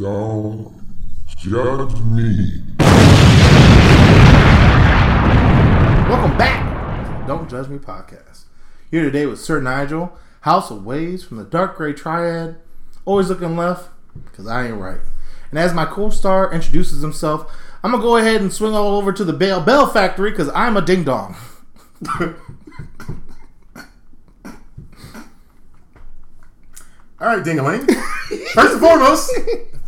Don't judge me. Welcome back to the Don't Judge Me podcast. Here today with Sir Nigel, House of Waves from the Dark Gray Triad. Always looking left, because I ain't right. And as my co star introduces himself, I'm going to go ahead and swing all over to the Bell Bell Factory, because I'm a ding dong. All right, Dingaling. First and foremost,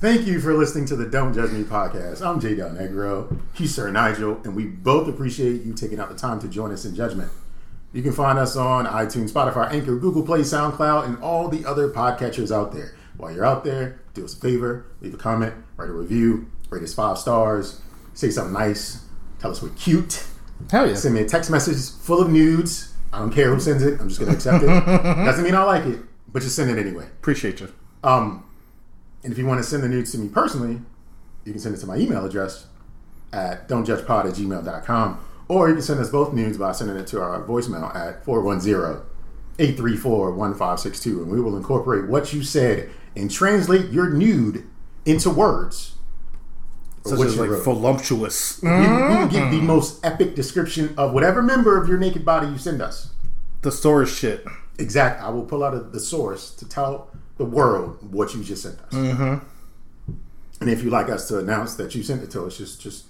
thank you for listening to the Don't Judge Me podcast. I'm J. Del Negro. He's Sir Nigel, and we both appreciate you taking out the time to join us in judgment. You can find us on iTunes, Spotify, Anchor, Google Play, SoundCloud, and all the other podcatchers out there. While you're out there, do us a favor, leave a comment, write a review, rate us five stars, say something nice, tell us we're cute, Hell yeah. send me a text message full of nudes. I don't care who sends it. I'm just gonna accept it. Doesn't mean I like it, but just send it anyway. Appreciate you. Um, and if you want to send the nudes to me personally, you can send it to my email address at don'tjudgepod at gmail.com. Or you can send us both nudes by sending it to our voicemail at 410-834-1562. And we will incorporate what you said and translate your nude into words. Or Such as like wrote. voluptuous. We, we will give the most epic description of whatever member of your naked body you send us. The source shit. Exact. I will pull out of the source to tell the world what you just sent us. Mm-hmm. And if you'd like us to announce that you sent it to us, just just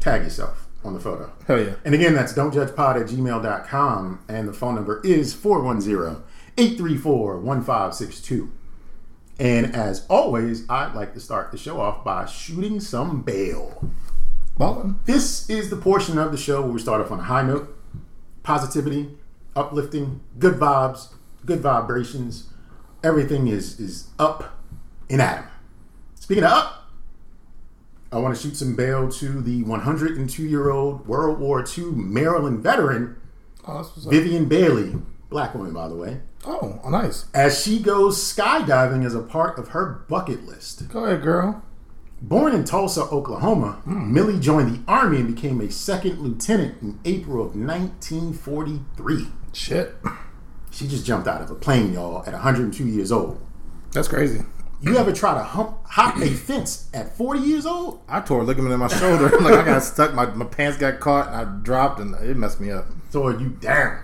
tag yourself on the photo. Hell yeah. And again, that's don'tjudgepod at gmail.com. And the phone number is 410-834-1562. And as always, I'd like to start the show off by shooting some bail. Ballin'. This is the portion of the show where we start off on a high note positivity, uplifting, good vibes, good vibrations. Everything is is up and at 'em. Speaking of up, I want to shoot some bail to the 102 year old World War II Maryland veteran, Oh, that's what's up. Vivian Bailey, black woman, by the way, Oh, oh, nice. as she goes skydiving as a part of her bucket list. Go ahead, girl. Born in Tulsa, Oklahoma, hmm. Millie joined the Army and became a second lieutenant in April of 1943. Shit. She just jumped out of a plane, y'all, at 102 years old. That's crazy. You ever try to hump, hop a fence at 40 years old? I tore a ligament in my shoulder. like I got stuck. My, my pants got caught and I dropped and it messed me up. So are you down?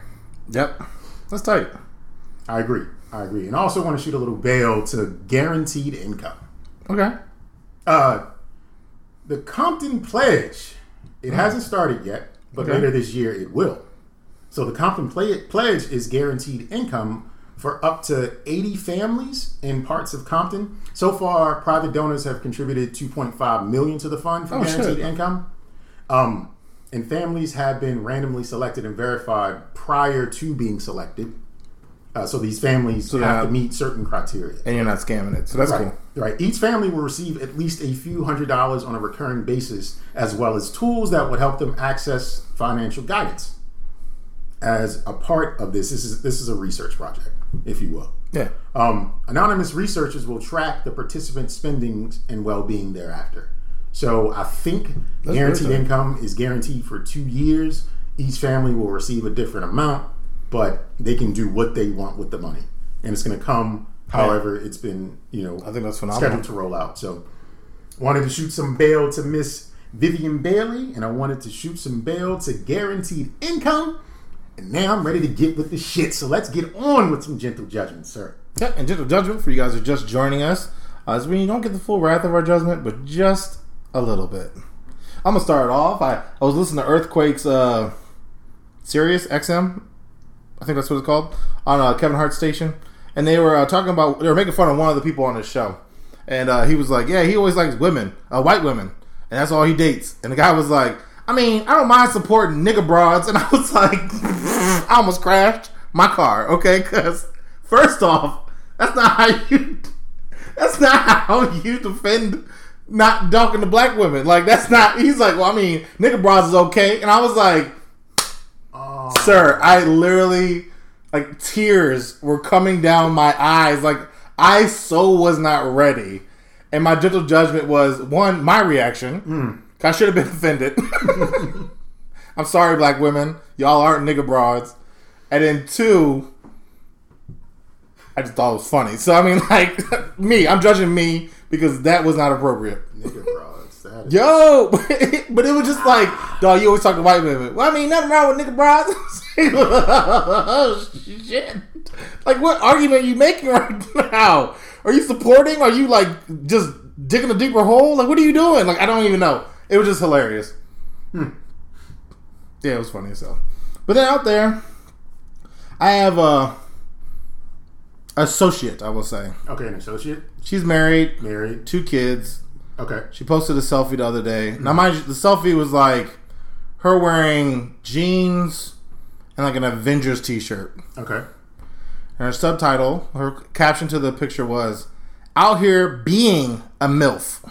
Yep. That's tight. I agree. I agree. And I also want to shoot a little bail to guaranteed income. Okay. Uh, the Compton Pledge. It hasn't started yet, but Okay. later this year it will. So the Compton Pledge is guaranteed income for up to 80 families in parts of Compton. So far, private donors have contributed 2.5 million to the fund for Oh, guaranteed shit. income. Um, and families have been randomly selected and verified prior to being selected. Uh, so these families have have- to meet certain criteria. And you're not scamming it. So that's Right. cool. Right. Each family will receive at least a few hundred dollars on a recurring basis, as well as tools that would help them access financial guidance. As a part of this, this is this is a research project, if you will. Yeah. Um, anonymous researchers will track the participants' spendings and well-being thereafter. So I think That's guaranteed good, income is guaranteed for two years. Each family will receive a different amount, but they can do what they want with the money, and it's going to come however it's been, you know, I think that's phenomenal. scheduled to roll out. So wanted to shoot some bail to Miss Vivian Bailey, and I wanted to shoot some bail to guaranteed income. And now I'm ready to get with the shit. So let's get on with some gentle judgment, sir. Yeah, and gentle judgment for you guys who are just joining us. Uh, is when you don't get the full wrath of our judgment, but just a little bit. I'm gonna start off. I, I was listening to Earthquake's uh, Sirius XM, I think that's what it's called, on uh, Kevin Hart's station, and they were uh, talking about they were making fun of one of the people on the show, and uh, he was like, "Yeah, he always likes women, uh, white women, and that's all he dates." And the guy was like, "I mean, I don't mind supporting nigga broads," and I was like, I almost crashed my car. Okay, because first off, that's not how you. That's not how you defend not dunking the black women. Like that's not. He's like, well, I mean, nigga bras is okay, and I was like, Oh, sir, I literally like tears were coming down my eyes. Like I so was not ready, and my gentle judgment was one my reaction. Hmm. I should have been offended. I'm sorry, black women, y'all aren't nigga broads, and then two. I just thought it was funny. So I mean, like me, I'm judging me because that was not appropriate. Nigga broads. Yo, but it was just like, dog. You always talk to white women. Well, I mean, nothing wrong with nigga bras. oh, shit. Like, what argument are you making right now? Are you supporting? Are you like just digging a deeper hole? Like, what are you doing? Like, I don't even know. It was just hilarious. Hmm. Yeah, it was funny as hell. But then out there, I have a associate. I will say Okay, an associate, she's married, married. two kids. Okay. She posted a selfie the other day. Now, mind you, the selfie was like her wearing jeans and like an Avengers T-shirt. Okay. And her subtitle, her caption to the picture was "Out here being a milf."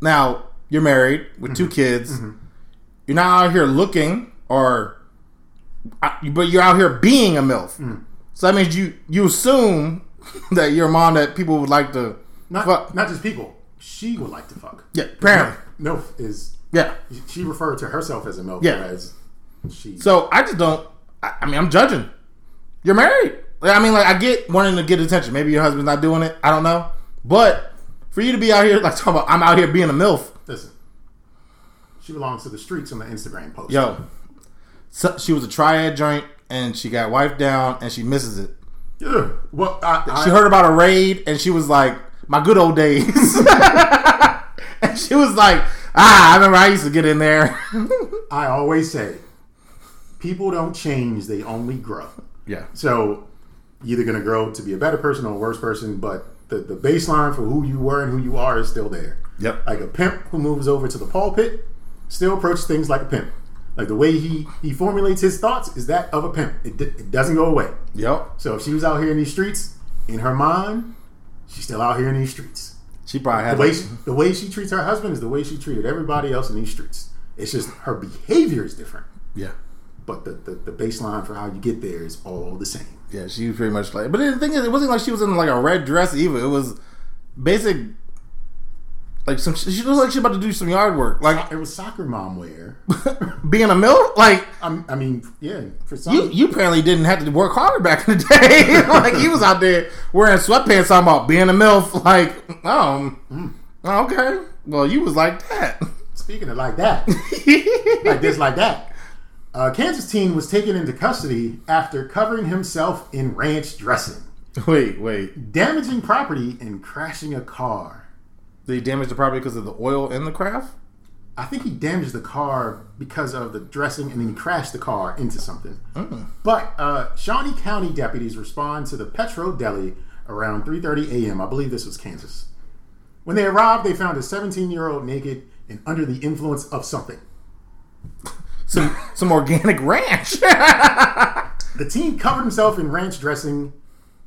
Now you're married with two mm-hmm. kids. Mm-hmm. You're not out here looking, or uh, but you're out here being a milf. Mm. So that means you you assume that you're mom that people would like to Not fuck. not just people. She would like to fuck. Yeah, apparently. MILF is Yeah. she referred to herself as a MILF Yeah. as she So I just don't. I, I mean, I'm judging. You're married. Like, I mean, like I get wanting to get attention. Maybe your husband's not doing it. I don't know. But for you to be out here like talking about, I'm out here being a milf. listen. She belongs to the streets on the Instagram post. Yo, so, she was a triad joint, and she got wiped down, and she misses it. Yeah. Well, I, I, She heard about a raid, and she was like, "My good old days." and she was like, "Ah, I remember I used to get in there." I always say, people don't change; they only grow. yeah. So, you're either gonna grow to be a better person or a worse person, but the, the baseline for who you were and who you are is still there. Yep. Like a pimp who moves over to the pulpit still approaches things like a pimp. Like the way he he formulates his thoughts is that of a pimp. It, d- it doesn't go away. Yep. So if she was out here in these streets, in her mind, she's still out here in these streets. She probably had The way like, she, the way she treats her husband is the way she treated everybody else in these streets. It's just her behavior is different, yeah. But the, the, the baseline for how you get there is all the same. Yeah, she was pretty much like. But the thing is, it wasn't like she was in like a red dress either. It was basic, like some. She looked like she about to do some yard work, like It was soccer mom wear. being a mill. Like I'm, I mean, yeah, for some. you, you apparently didn't have to work harder back in the day. like he was out there wearing sweatpants, talking about being a milf. Like, um, okay, well, you was like that. Speaking of like that, like this, like that. A Kansas teen was taken into custody after covering himself in ranch dressing, wait, wait. damaging property, and crashing a car. Did he damage the property because of the oil in the craft? I think he damaged the car because of the dressing, and then he crashed the car into something. But uh, Shawnee County deputies respond to the Petro Deli around 3:30 a.m. I believe this was Kansas. When they arrived, they found a 17-year-old naked and under the influence of something. Some some organic ranch. The teen covered himself in ranch dressing,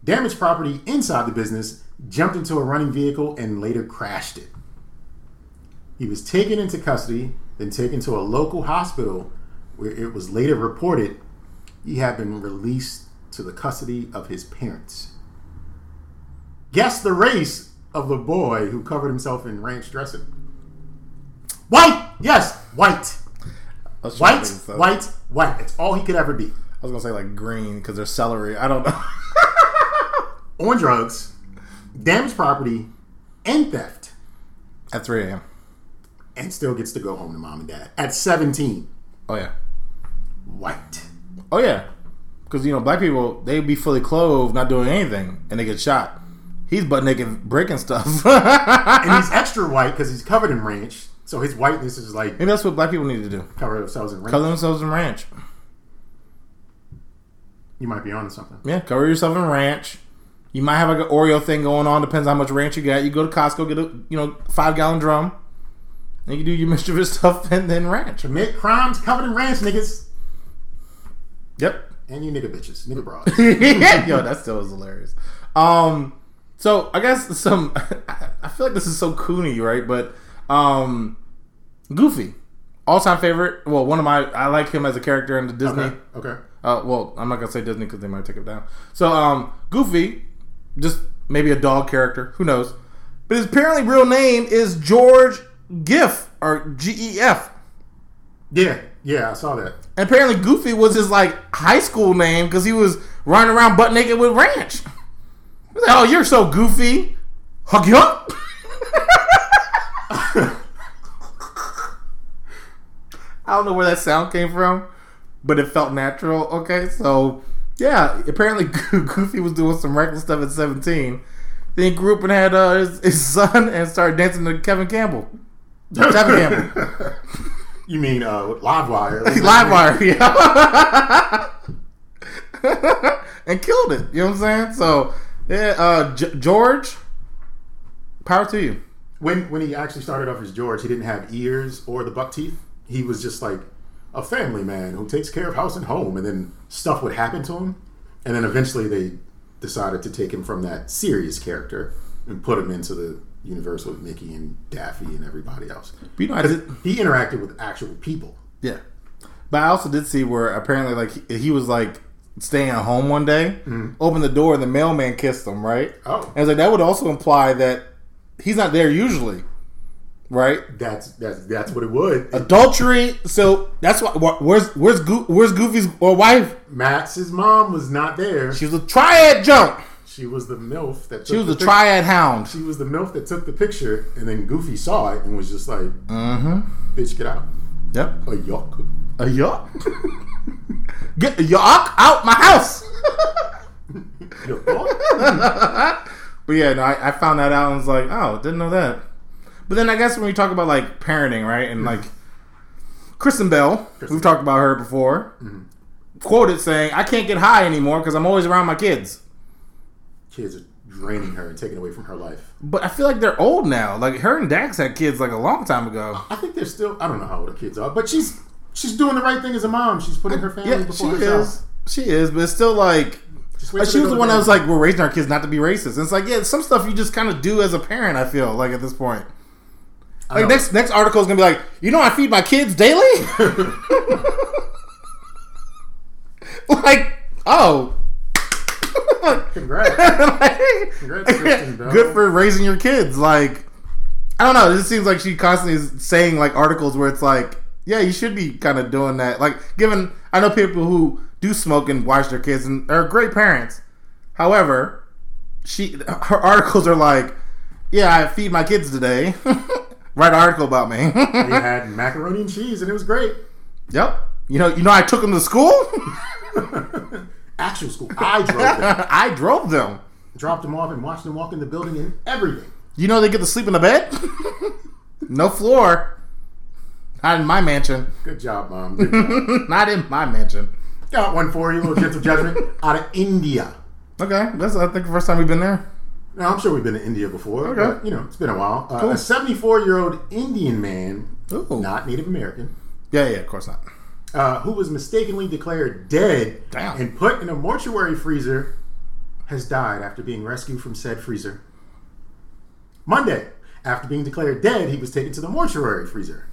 damaged property inside the business, jumped into a running vehicle, and later crashed it. He was taken into custody, then taken to a local hospital where it was later reported he had been released to the custody of his parents. Guess the race of the boy who covered himself in ranch dressing. White! Yes, white. I was trying White, to think of stuff. white, white. It's all he could ever be. I was gonna say like green because there's celery. I don't know. on drugs, damaged property, and theft, At 3 a.m. and still gets to go home to mom and dad at 17. Oh yeah. White. Oh yeah. Because you know black people they be fully clothed, not doing anything, and they get shot. He's butt naked breaking stuff. And he's extra white because he's covered in ranch. So his whiteness is like Maybe that's what black people need to do. cover themselves in ranch. Cover themselves in ranch. You might be onto something. Yeah, cover yourself in ranch. You might have like an Oreo thing going on. Depends how much ranch you got. You go to Costco, get a you know five gallon drum. And you do your mischievous stuff and then ranch. Commit crimes covered in ranch, niggas. Yep. And you nigga bitches. Nigga broads. Yo, that still is hilarious. Um, so I guess some. I feel like this is so coony, right? But um, Goofy, all time favorite. Well, one of my. I like him as a character in the Disney. okay. Okay. Uh, well, I'm not gonna say Disney because they might take it down. So, um, Goofy, just maybe a dog character. Who knows? But his apparently real name is George Giff or G E F. Yeah. Yeah, I saw that. And apparently Goofy was his like high school name because he was running around butt naked with Ranch. Like, oh, you're so goofy. Hug you up. I don't know where that sound came from, but it felt natural. Okay, so yeah, apparently Goofy was doing some reckless stuff at 17. Then he grew up and had uh, his, his son and started dancing to Tevin Campbell. Tevin Campbell. You mean uh, Livewire? Livewire, yeah. and killed it. You know what I'm saying? So, yeah, uh, J- George, power to you. When when he actually started off as George, he didn't have ears or the buck teeth. He was just like a family man who takes care of house and home, and then stuff would happen to him, and then eventually they decided to take him from that serious character and put him into the universe with Mickey and Daffy and everybody else. But you know, did, He interacted with actual people. yeah. But I also did see where apparently, like, he, was like staying at home one day, mm-hmm. opened the door, and the mailman kissed him, right? Oh. And I was like, that would also imply that he's not there usually, right? That's that's that's what it would. Adultery. So that's why. Where's where's Go, where's Goofy's or wife? Max's mom was not there. She was a triad jump. She was the MILF that took She was the triad hound. She was the MILF that took the picture, and then Goofy saw it and was just like, Mm-hmm. "Bitch, get out!" Yep. A yuck. A yuck. Get a yuck out my house. But yeah, no, I, I found that out and was like, oh, didn't know that. But then I guess when we talk about like parenting, right, and like mm-hmm. Kristen Bell, we've talked about her before, mm-hmm. quoted saying, "I can't get high anymore because I'm always around my kids." Kids are draining her and taking away from her life. But I feel like they're old now. Like her and Dax had kids like a long time ago. I think they're still. I don't know how old her kids are, but she's she's doing the right thing as a mom. She's putting her family Yeah, she before herself. is. She is, but it's still like. Just wait Like till she was the one that was like, "We're raising our kids not to be racist." And it's like, yeah, some stuff you just kind of do as a parent. I feel like at this point. Like next next article is gonna be like, you know, I feed my kids daily. like, oh, Congrats. Like, Congrats, good for raising your kids. Like, I don't know. It just seems like she constantly is saying like articles where it's like, yeah, you should be kind of doing that. Like, given I know people who do smoke and watch their kids and are great parents. However, she her articles are like, yeah, I feed my kids today. Write an article about me. They had macaroni and cheese, and it was great. Yep. You know, you know, I took them to school. Actual school. I drove them, I drove them. dropped them off, and watched them walk in the building and everything. You know, they get to sleep in the bed. no floor. Not in my mansion. Good job, mom. Good job. Not in my mansion. Got one for you, a little gentle judgment out of India. Okay, that's I think the first time we've been there. Now, I'm sure we've been to India before, Okay. but you know it's been a while. Uh, Cool. A 74 year old Indian man, Ooh. not Native American, Yeah, yeah, of course not. uh, who was mistakenly declared dead Damn. and put in a mortuary freezer, has died after being rescued from said freezer. Monday, after being declared dead, he was taken to the mortuary freezer.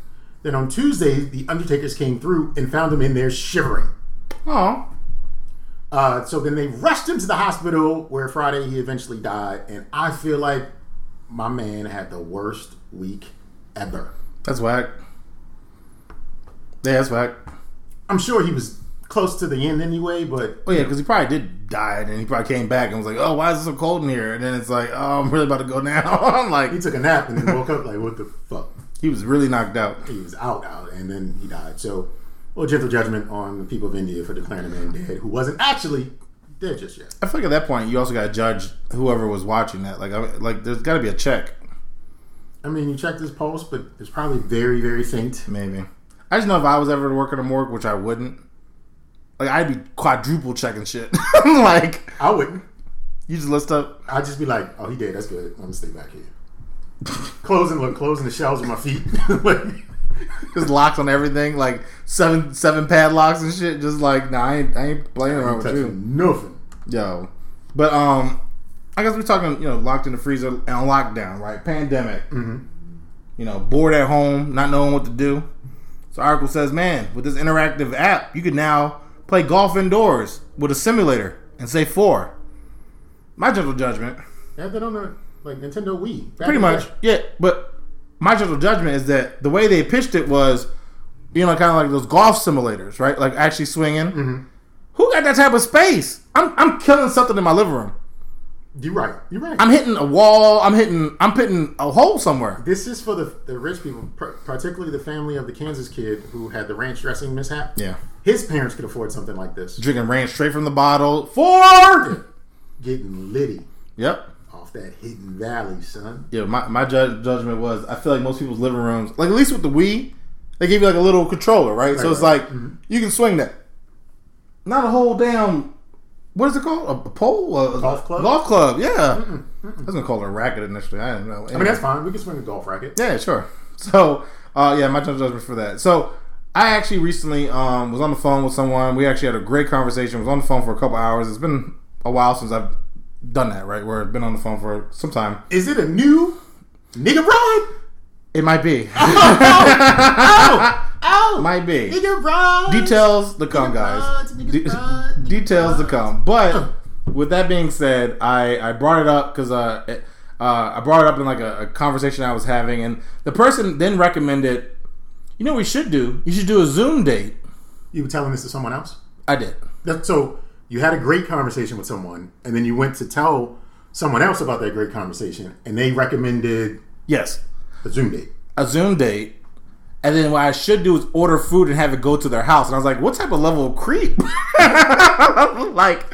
Then on Tuesday, the undertakers came through and found him in there shivering. Oh, Uh, so then they rushed him to the hospital where Friday he eventually died. And I feel like my man had the worst week ever. that's whack. Yeah, that's whack. I'm sure he was close to the end anyway, but Oh yeah, because he probably did die, and he probably came back and was like, "Oh, why is it so cold in here?" And then it's like, "Oh, I'm really about to go now." I'm like, he took a nap and then woke up like, what the fuck? he was really knocked out. He was out, out, and then he died. So, well, gentle judgment on the people of India for declaring a man dead who wasn't actually dead just yet. I feel like at that point, you also got to judge whoever was watching that. Like, I, like there's got to be a check, I mean, you checked his pulse, but it's probably very, very faint. maybe. I just know if I was ever to work in a morgue, which I wouldn't, like I'd be quadruple checking shit. like I wouldn't. you just list up. I'd just be like, oh, he dead. That's good. I'm gonna stay back here. closing, look, closing the shelves with my feet. like, Just locks on everything, like seven seven padlocks and shit. Just like, nah, I ain't, I ain't playing around with you. nothing. Yo, but um, I guess we're talking, you know, locked in the freezer and on lockdown, right? Pandemic. Mm-hmm. You know, bored at home, not knowing what to do. So article says, man, with this interactive app, you can now play golf indoors with a simulator and say four. My gentle judgment, They had that on the like Nintendo Wii. Pretty much, yeah. But my gentle judgment is that the way they pitched it was, you know, kind of like those golf simulators, right? Like actually swinging. Mm-hmm. Who got that type of space? I'm I'm killing something in my living room. You're right. You're right. I'm hitting a wall. I'm hitting. I'm hitting a hole somewhere. this is for the the rich people, particularly the family of the Kansas kid who had the ranch dressing mishap. Yeah, His parents could afford something like this. drinking ranch straight from the bottle. Four. Getting litty Yep. That Hidden Valley, son. Yeah, my, my judge, judgment was I feel like most people's living rooms, like at least with the Wii, they give you like a little controller, right? so it's right. like you can swing that. Not a whole damn. What is it called? A, pole? A, Golf club? Golf club. Yeah. I was gonna call it a racket initially. I didn't know. I mean, that's fine. We can swing a golf racket. Yeah, sure. So, uh, yeah, my judgment for that. So, I actually recently um, was on the phone with someone. We actually had a great conversation. Was on the phone for a couple hours. It's been a while since I've done that, right? Where I've been on the phone for some time. Is it a new nigga ride? It might be. Oh, oh, might be. nigga ride. Details to come, guys. De- details to come. But with that being said, I I brought it up because uh, it- uh, I brought it up in like a, a conversation I was having, and the person then recommended, you know, what we should do. You should do a Zoom date. You were telling this to someone else? I did. That, so you had a great conversation with someone, and then you went to tell someone else about that great conversation, and they recommended Yes, a Zoom date. a Zoom date. And then what I should do is order food and have it go to their house. And I was like, what type of level of creep? like,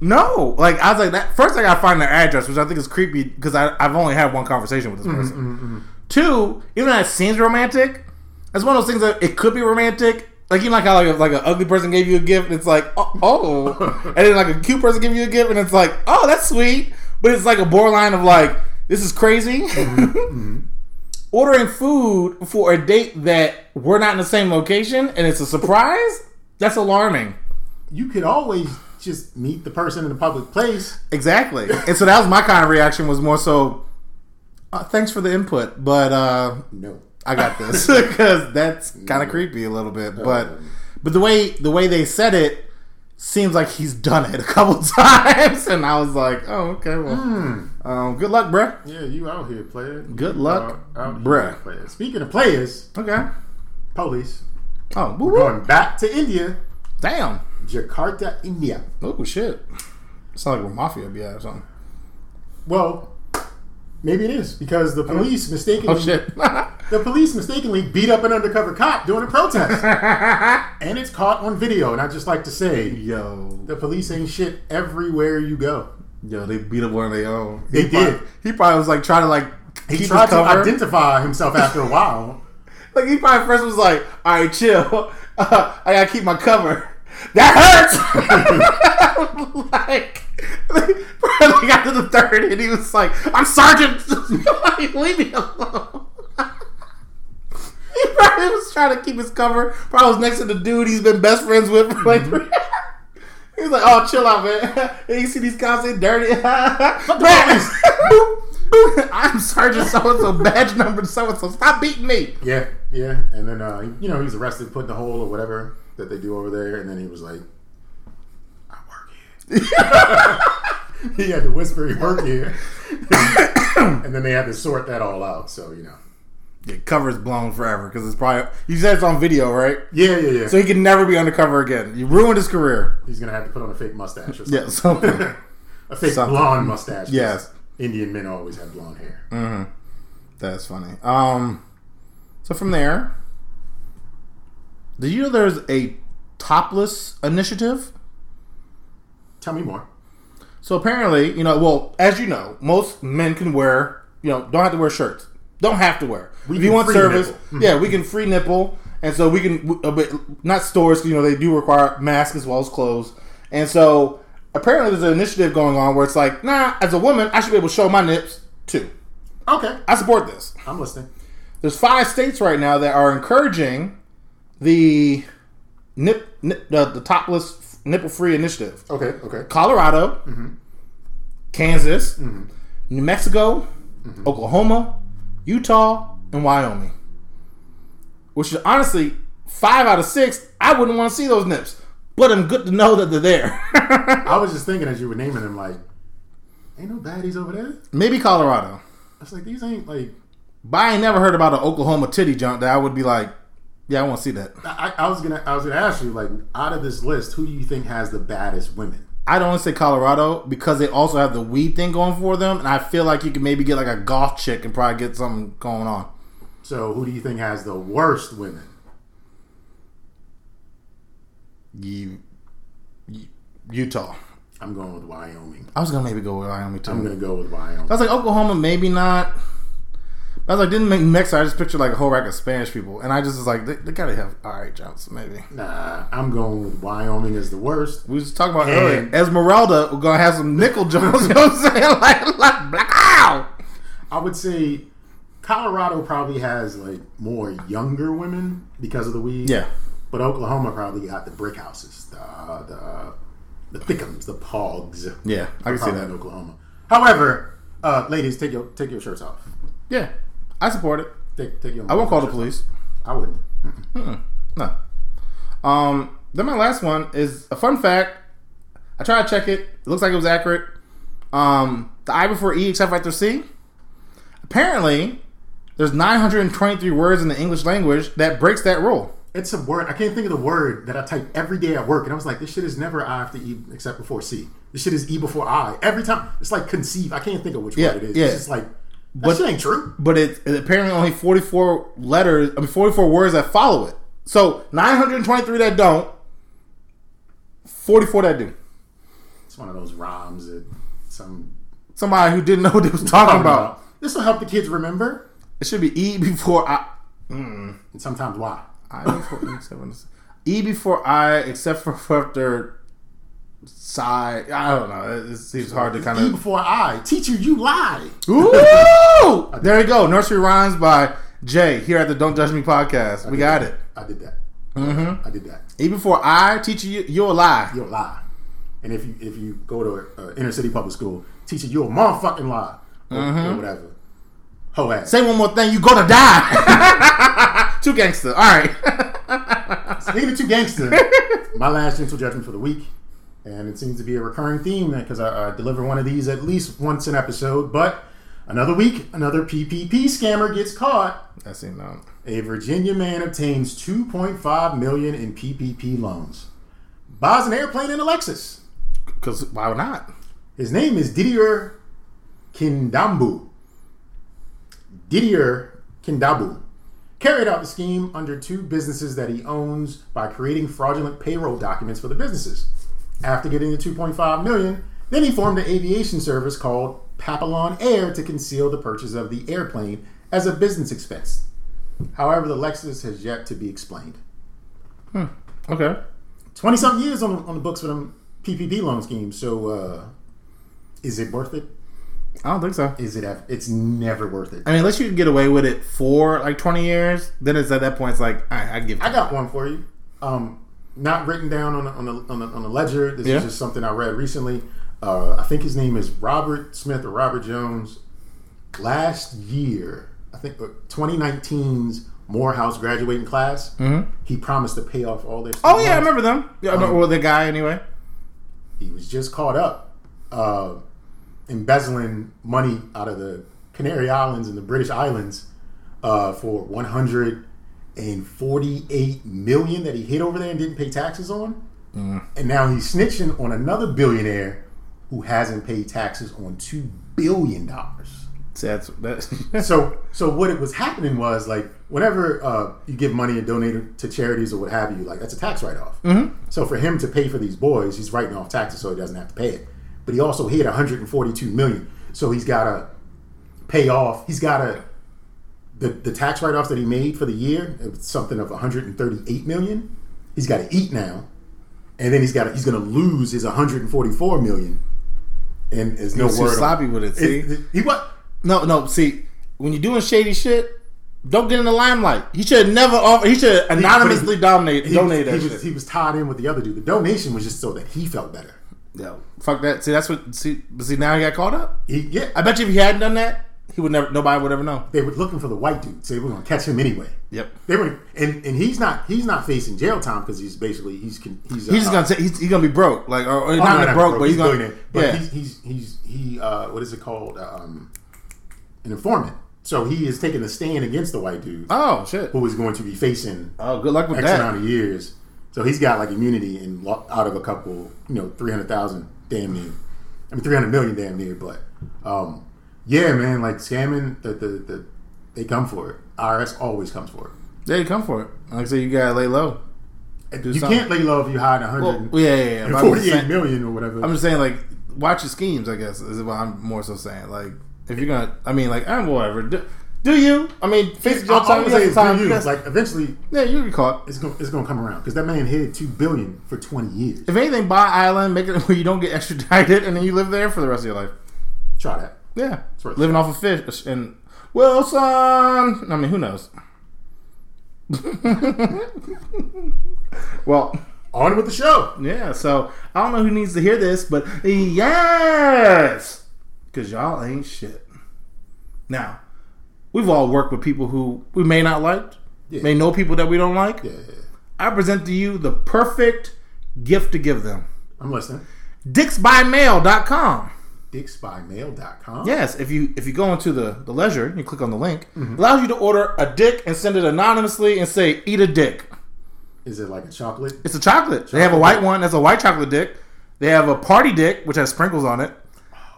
no. Like, I was like, that first I gotta find their address, which I think is creepy because I've only had one conversation with this mm-hmm, person. Mm-hmm, mm-hmm. Two, even though that seems romantic, that's one of those things that it could be romantic. Like, you know, like how like, if, like an ugly person gave you a gift, and it's like, oh, oh. and then like a cute person give you a gift, and it's like, oh, that's sweet. But it's like a borderline of like, this is crazy. ordering food for a date that we're not in the same location and it's a surprise, that's alarming. You could always just meet the person in a public place. Exactly. and so that was my kind of reaction was more so uh, thanks for the input, but uh No. I got this because that's kind of creepy a little bit, but but the way the way they said it seems like he's done it a couple times and I was like, "Oh, okay, well. Um, good luck, bruh." Yeah, you out here, player. Good You luck, out, out bruh. Player. Speaking of players, Okay. police Oh, woo woo. going back to India, Damn. Jakarta, India. Oh shit. Sound like we're mafia be at or something. Well, maybe it is because the police mistakenly Oh shit. the police mistakenly beat up an undercover cop during a protest, and it's caught on video. And I just like to say, Yo, the police ain't shit everywhere you go. yo, they beat up one of their own. They he probably- did. he probably was like trying to like He keep tried to identify himself after a while. like he probably first was like, "All right, chill. Uh, I gotta keep my cover." That hurts. like, probably got to the third, and he was like, "I'm Sergeant. like, leave me alone." He probably was trying to keep his cover. Probably was next to the dude he's been best friends with for like three. He was like, "Oh, chill out, man. you see these cops they dirty." I'm Sergeant so and so, badge number so and so. Stop beating me. Yeah, yeah. And then uh, you know he's arrested, put in the hole or whatever that they do over there, and then he was like, "I work here." he had to whisper, "He work here," and then they had to sort that all out. So you know, Yeah, cover's blown forever because it's probably you said it's on video, right? yeah, yeah, yeah. So he can never be undercover again. You ruined his career. he's gonna have to put on a fake mustache or something. Yeah, something. a fake Something. blonde mustache. Yes. Indian men always have blonde hair. That's funny. Um, so from there, did you know there's a topless initiative? Tell me more. So apparently, you know, well, as you know, most men can wear, you know, don't have to wear shirts. Don't have to wear. We if you want service, nipple. yeah, we can free nipple, and so we can, uh, but not stores. You know, they do require masks as well as clothes, and so apparently there's an initiative going on where it's like, nah, as a woman, I should be able to show my nips too. Okay, I support this. I'm listening. There's five states right now that are encouraging the nip, nip the, the topless nipple free initiative. Okay, okay. Colorado, mm-hmm. Kansas, mm-hmm. New Mexico, mm-hmm. Oklahoma, Utah, and Wyoming. Which is honestly five out of six. I wouldn't want to see those nips, but I'm good to know that they're there. I was just thinking as you were naming them, like, ain't no baddies over there. Maybe Colorado, I was like, these ain't like. but I ain't never heard about an Oklahoma titty jump that I would be like, yeah, I want to see that. I, I was gonna, I was gonna ask you, like, out of this list, who do you think has the baddest women? I'd only say Colorado because they also have the weed thing going for them, and I feel like you could maybe get like a golf chick and probably get something going on. So who do you think has the worst women? You, Utah. I'm going with Wyoming. I was gonna maybe go with Wyoming too. I'm gonna go with Wyoming. I was like Oklahoma, maybe not. I was like, didn't make Mexico. I just pictured like a whole rack of Spanish people, and I just was like, they, they gotta have all right jumps, maybe. Nah, I'm going with Wyoming as the worst. We was talking about earlier. Esmeralda, we're gonna have some nickel jumps. you know what I'm saying? Like, like, black, ow! I would say Colorado probably has like more younger women because of the weed. Yeah, But Oklahoma probably got the brick houses, the the the thickums, the pogs. yeah, I can see that in. Oklahoma. However, uh, ladies, take your take your shirts off. Yeah, I support it. Take, take your. I won't call the police. I wouldn't. No. Um. Then my last one is a fun fact. I tried to check it. It looks like it was accurate. Um, the I before E except after C. Apparently, there's 923 words in the English language that breaks that rule. It's a word. I can't think of the word that I type every day at work, and I was like, "This shit is never I after E except before C. This shit is E before I every time." It's like conceive. I can't think of which Yeah, word it is. yeah. It's just like But- shit ain't true. But it, it apparently only 44 letters. I mean, 44 words that follow it. So 923 that don't. 44 that do. It's one of those rhymes that some Somebody who didn't know what they was talking about. This will help the kids remember, It should be E before I. Mm. and sometimes why. I before E E before I except for after side. I don't know. It seems hard to kind E of. before I. Teacher, you lie. Ooh! There you go. Nursery rhymes by Jay here at the Don't Judge Me podcast. We got it. I did that. Mm-hmm. I did that. E before I teacher you you'll lie. You'll lie. And if you if you go to uh, inner city public school, teacher, you're a motherfucking lie or, or whatever. Ho ass. Mm-hmm. Say one more thing, you gonna die. Too gangster. All right. Speaking of two gangster, my last gentle judgment for the week, and it seems to be a recurring theme because I, I deliver one of these at least once an episode. But another week, another PPP scammer gets caught. That's. No. A Virginia man obtains 2.5 million in PPP loans, buys an airplane and a Lexus. Because why not? His name is Didier Kindambu. Didier Kindambu carried out the scheme under two businesses that he owns by creating fraudulent payroll documents for the businesses. After getting the 2.5 million, then he formed an aviation service called Papillon Air to conceal the purchase of the airplane as a business expense. However, the Lexus has yet to be explained. Okay. 20 something years on, on the books for them PPP loan scheme. So, uh, is it worth it? I don't think so. Is it? It's never worth it. I mean, unless you can get away with it for like 20 years, then it's at that point, it's like, all right, I give I got one for you. Um, not written down on the, on the, on the, on the ledger. This Yeah. is just something I read recently. Uh, I think his name is Robert Smith or Robert Jones. Last year, I think uh, 2019's Morehouse graduating class, he promised to pay off all their. Mm-hmm. Oh, yeah, I remember them. Yeah, I remember well, the guy anyway. he was just caught up uh, embezzling money out of the Canary Islands and the British Islands uh, for 148 million that he hid over there and didn't pay taxes on. And now he's snitching on another billionaire who hasn't paid taxes on two billion dollars. That's, that's So, so what it was happening was like whenever uh, you give money and donate it to charities or what have you, like that's a tax write off. Mm-hmm. So for him to pay for these boys, he's writing off taxes so he doesn't have to pay it. But he also hit 142 million, so he's got to pay off. He's got to the the tax write offs that he made for the year. It was something of 138 million. He's got to eat now, and then he's got to, he's going to lose his 144 million. And there's no was too word. sloppy with it, see? It- he what? no, no. See, when you're doing shady shit, don't get in the limelight. He should never offered. He should anonymously dominate, he, donated he that was, he was tied in with the other dude. The donation was just so that he felt better. Yo, fuck that. See, that's what. See, see, now he got caught up. He, yeah, I bet you if he hadn't done that, he would never. Nobody would ever know. they were looking for the white dude, so they were going to catch him anyway. Yep. They were, and and he's not he's not facing jail time because he's basically he's he's He's just uh, gonna say he's, he's gonna be broke, like or, or oh, not, no, not broke, but he's, gonna. billionaire. But yeah, he's, he's he's he uh what is it called um an informant. So he is taking a stand against the white dude oh shit. who is going to be facing Oh, good luck with X that. amount of years. So he's got like immunity and lo- out of a couple, you know, three hundred thousand damn near. I mean, three hundred million, damn near. But um, yeah, man, like scamming, the, the the they come for it. IRS always comes for it. Yeah, you come for it. Like I said, you gotta lay low. Do you something. can't lay low if you hide a Well, hundred yeah, yeah, yeah. I'm forty-eight saying- million or whatever. I'm just saying, like, watch your schemes. I guess is what I'm more so saying. Like, if you're gonna, I mean, like, I'm whatever. Do, do you? I mean, face I'm time. gonna say is do you. Like eventually, yeah, you'll be caught. it's gonna it's gonna come around because that man hid two billion for twenty years. If anything, buy island, make it where you don't get extradited, and then you live there for the rest of your life. Try that. Yeah, living off of fish uh, and Wilson. I mean, who knows? well, On with the show. yeah. So I don't know who needs to hear this, but yes, because y'all ain't shit. Now, we've all worked with people who we may not like, Yeah. may know people that we don't like. Yeah, I present to you the perfect gift to give them. I'm listening. Dicksbymail.com. Dicksbymail.com. Yes, if you if you go into the the leisure, you click on the link. It allows you to order a dick and send it anonymously and say eat a dick. Is it like a chocolate? It's a chocolate. They have a white one. That's a white chocolate dick. They have a party dick which has sprinkles on it.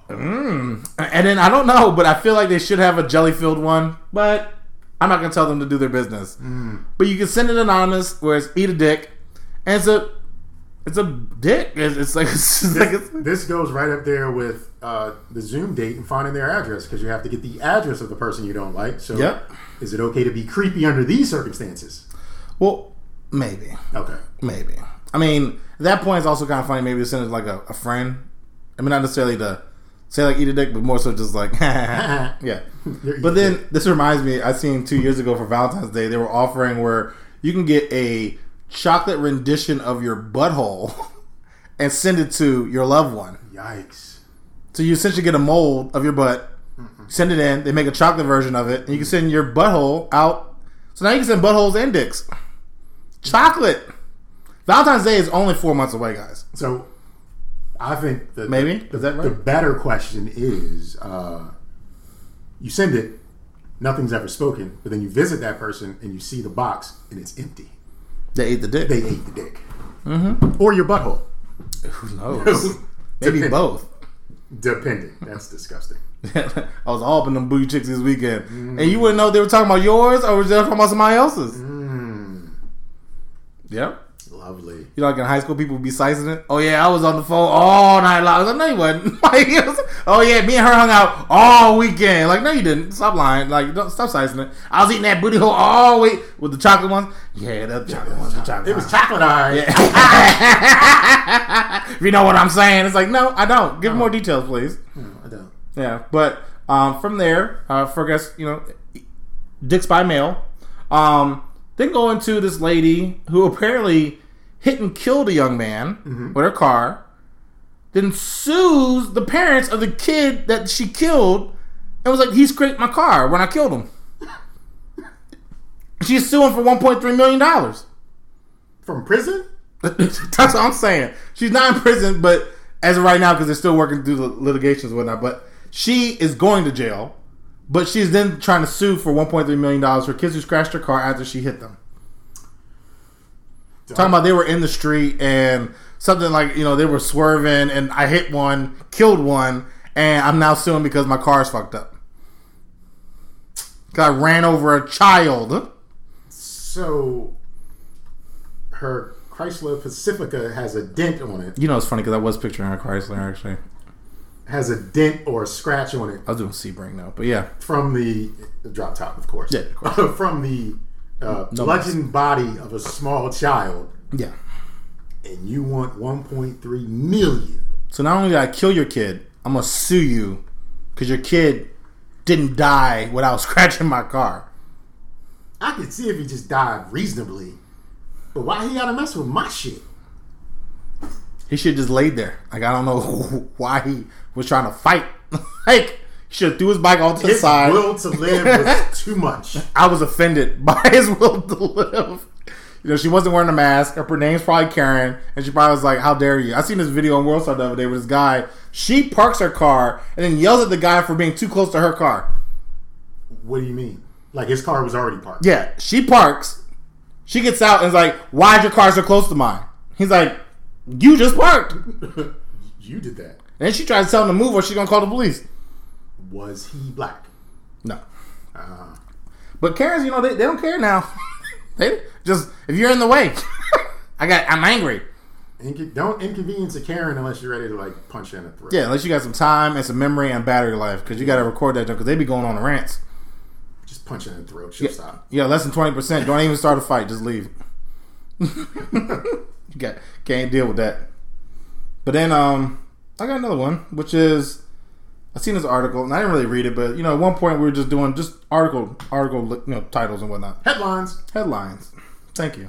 Mm. And then I don't know, but I feel like they should have a jelly filled one. But I'm not gonna tell them to do their business. But you can send it anonymous, where it's eat a dick, and it's a it's a dick. It's, it's like it's just like it's, This goes right up there with uh, the Zoom date and finding their address because you have to get the address of the person you don't like. So, Yep. is it okay to be creepy under these circumstances? well, maybe. Okay. Maybe. I mean, that point, is also kind of funny. Maybe to send it like a, a friend. I mean, not necessarily to say like eat a dick, but more so just like yeah. But then this reminds me. I seen two years ago for Valentine's Day they were offering where you can get a chocolate rendition of your butthole and send it to your loved one. Yikes. So you essentially get a mold of your butt, send it in. They make a chocolate version of it, and you can send your butthole out. So now you can send buttholes and dicks. Chocolate. Valentine's Day is only four months away, guys. So, I think that Maybe? the, Is that right? the better question is uh, you send it, nothing's ever spoken, but then you visit that person and you see the box and it's empty. They ate the dick. They ate the dick. Mm-hmm. Or your butthole. Who knows? Maybe both. Depending. That's disgusting. I was all up in them booty chicks this weekend, and you wouldn't know if they were talking about yours or was they talking about somebody else's. Mm, Yep. lovely. You know, like in high school, people would be sizing it. Oh yeah, I was on the phone all night long. I was like, no, you wasn't. Like, was- oh yeah, me and her hung out all weekend. Like, no, you didn't. Stop lying. Like, don't stop sizing it. I was eating that booty hole all week with the chocolate ones. Yeah, the chocolate ones. The chocolate. It was chocolate eye. if you know what I'm saying, it's like, no, I don't. Give more details, please. No, I don't. Yeah, but um, from there, uh, for guess you know, dicks by mail. Um, then go into this lady who apparently hit and killed a young man mm-hmm. with her car. Then sues the parents of the kid that she killed, and was like, "He scraped my car when I killed him." She's suing for 1.3 million dollars. From prison? That's what I'm saying. She's not in prison, but as of right now, because they're still working through the litigations and whatnot. But she is going to jail. But she's then trying to sue for 1.3 million dollars for kids who scratched her car after she hit them. Talking about they were in the street and something like you know they were swerving and I hit one, killed one, and I'm now suing because my car's fucked up. 'Cause I ran over a child. So her Chrysler Pacifica has a dent on it. You know it's funny because I was picturing a Chrysler actually. Has a dent or a scratch on it I was doing Sebring now, but yeah. from the, the drop top, of course. Yeah, of course. from the uh, bludgeoned body of a small child, Yeah. and you want 1.3 million. So not only did I kill your kid, I'm gonna sue you because your kid didn't die without scratching my car. I could see if he just died reasonably, but why he gotta mess with my shit? He should have just laid there. Like I don't know why he was trying to fight. like should have threw his bike off to the His side. will to live was too much. I was offended by his will to live. You know, she wasn't wearing a mask. Her name's probably Karen, and she probably was like, "How dare you?" I seen this video on Worldstar the other day with this guy. She parks her car and then yells at the guy for being too close to her car. What do you mean? Like his car was already parked. Yeah, she parks. She gets out and is like, "Why'd your car so close to mine?" He's like, "You just parked." You did that. And then she tried to tell him to move or she's gonna call the police. Was he black? No. Uh, But Karens, you know, they, they don't care now. they just if you're in the way. I got I'm angry. inco- don't inconvenience a Karen unless you're ready to like punch in the throat. Yeah, unless you got some time and some memory and battery life, because you got to record that because they be going on rants. Just punch her in the throat. She'll stop. Yeah, less than twenty percent. Don't even start a fight. Just leave. you got can't deal with that. But then um, I got another one, which is I seen this article and I didn't really read it, but you know, at one point we were just doing just article article you know titles and whatnot. Headlines. Headlines. Thank you.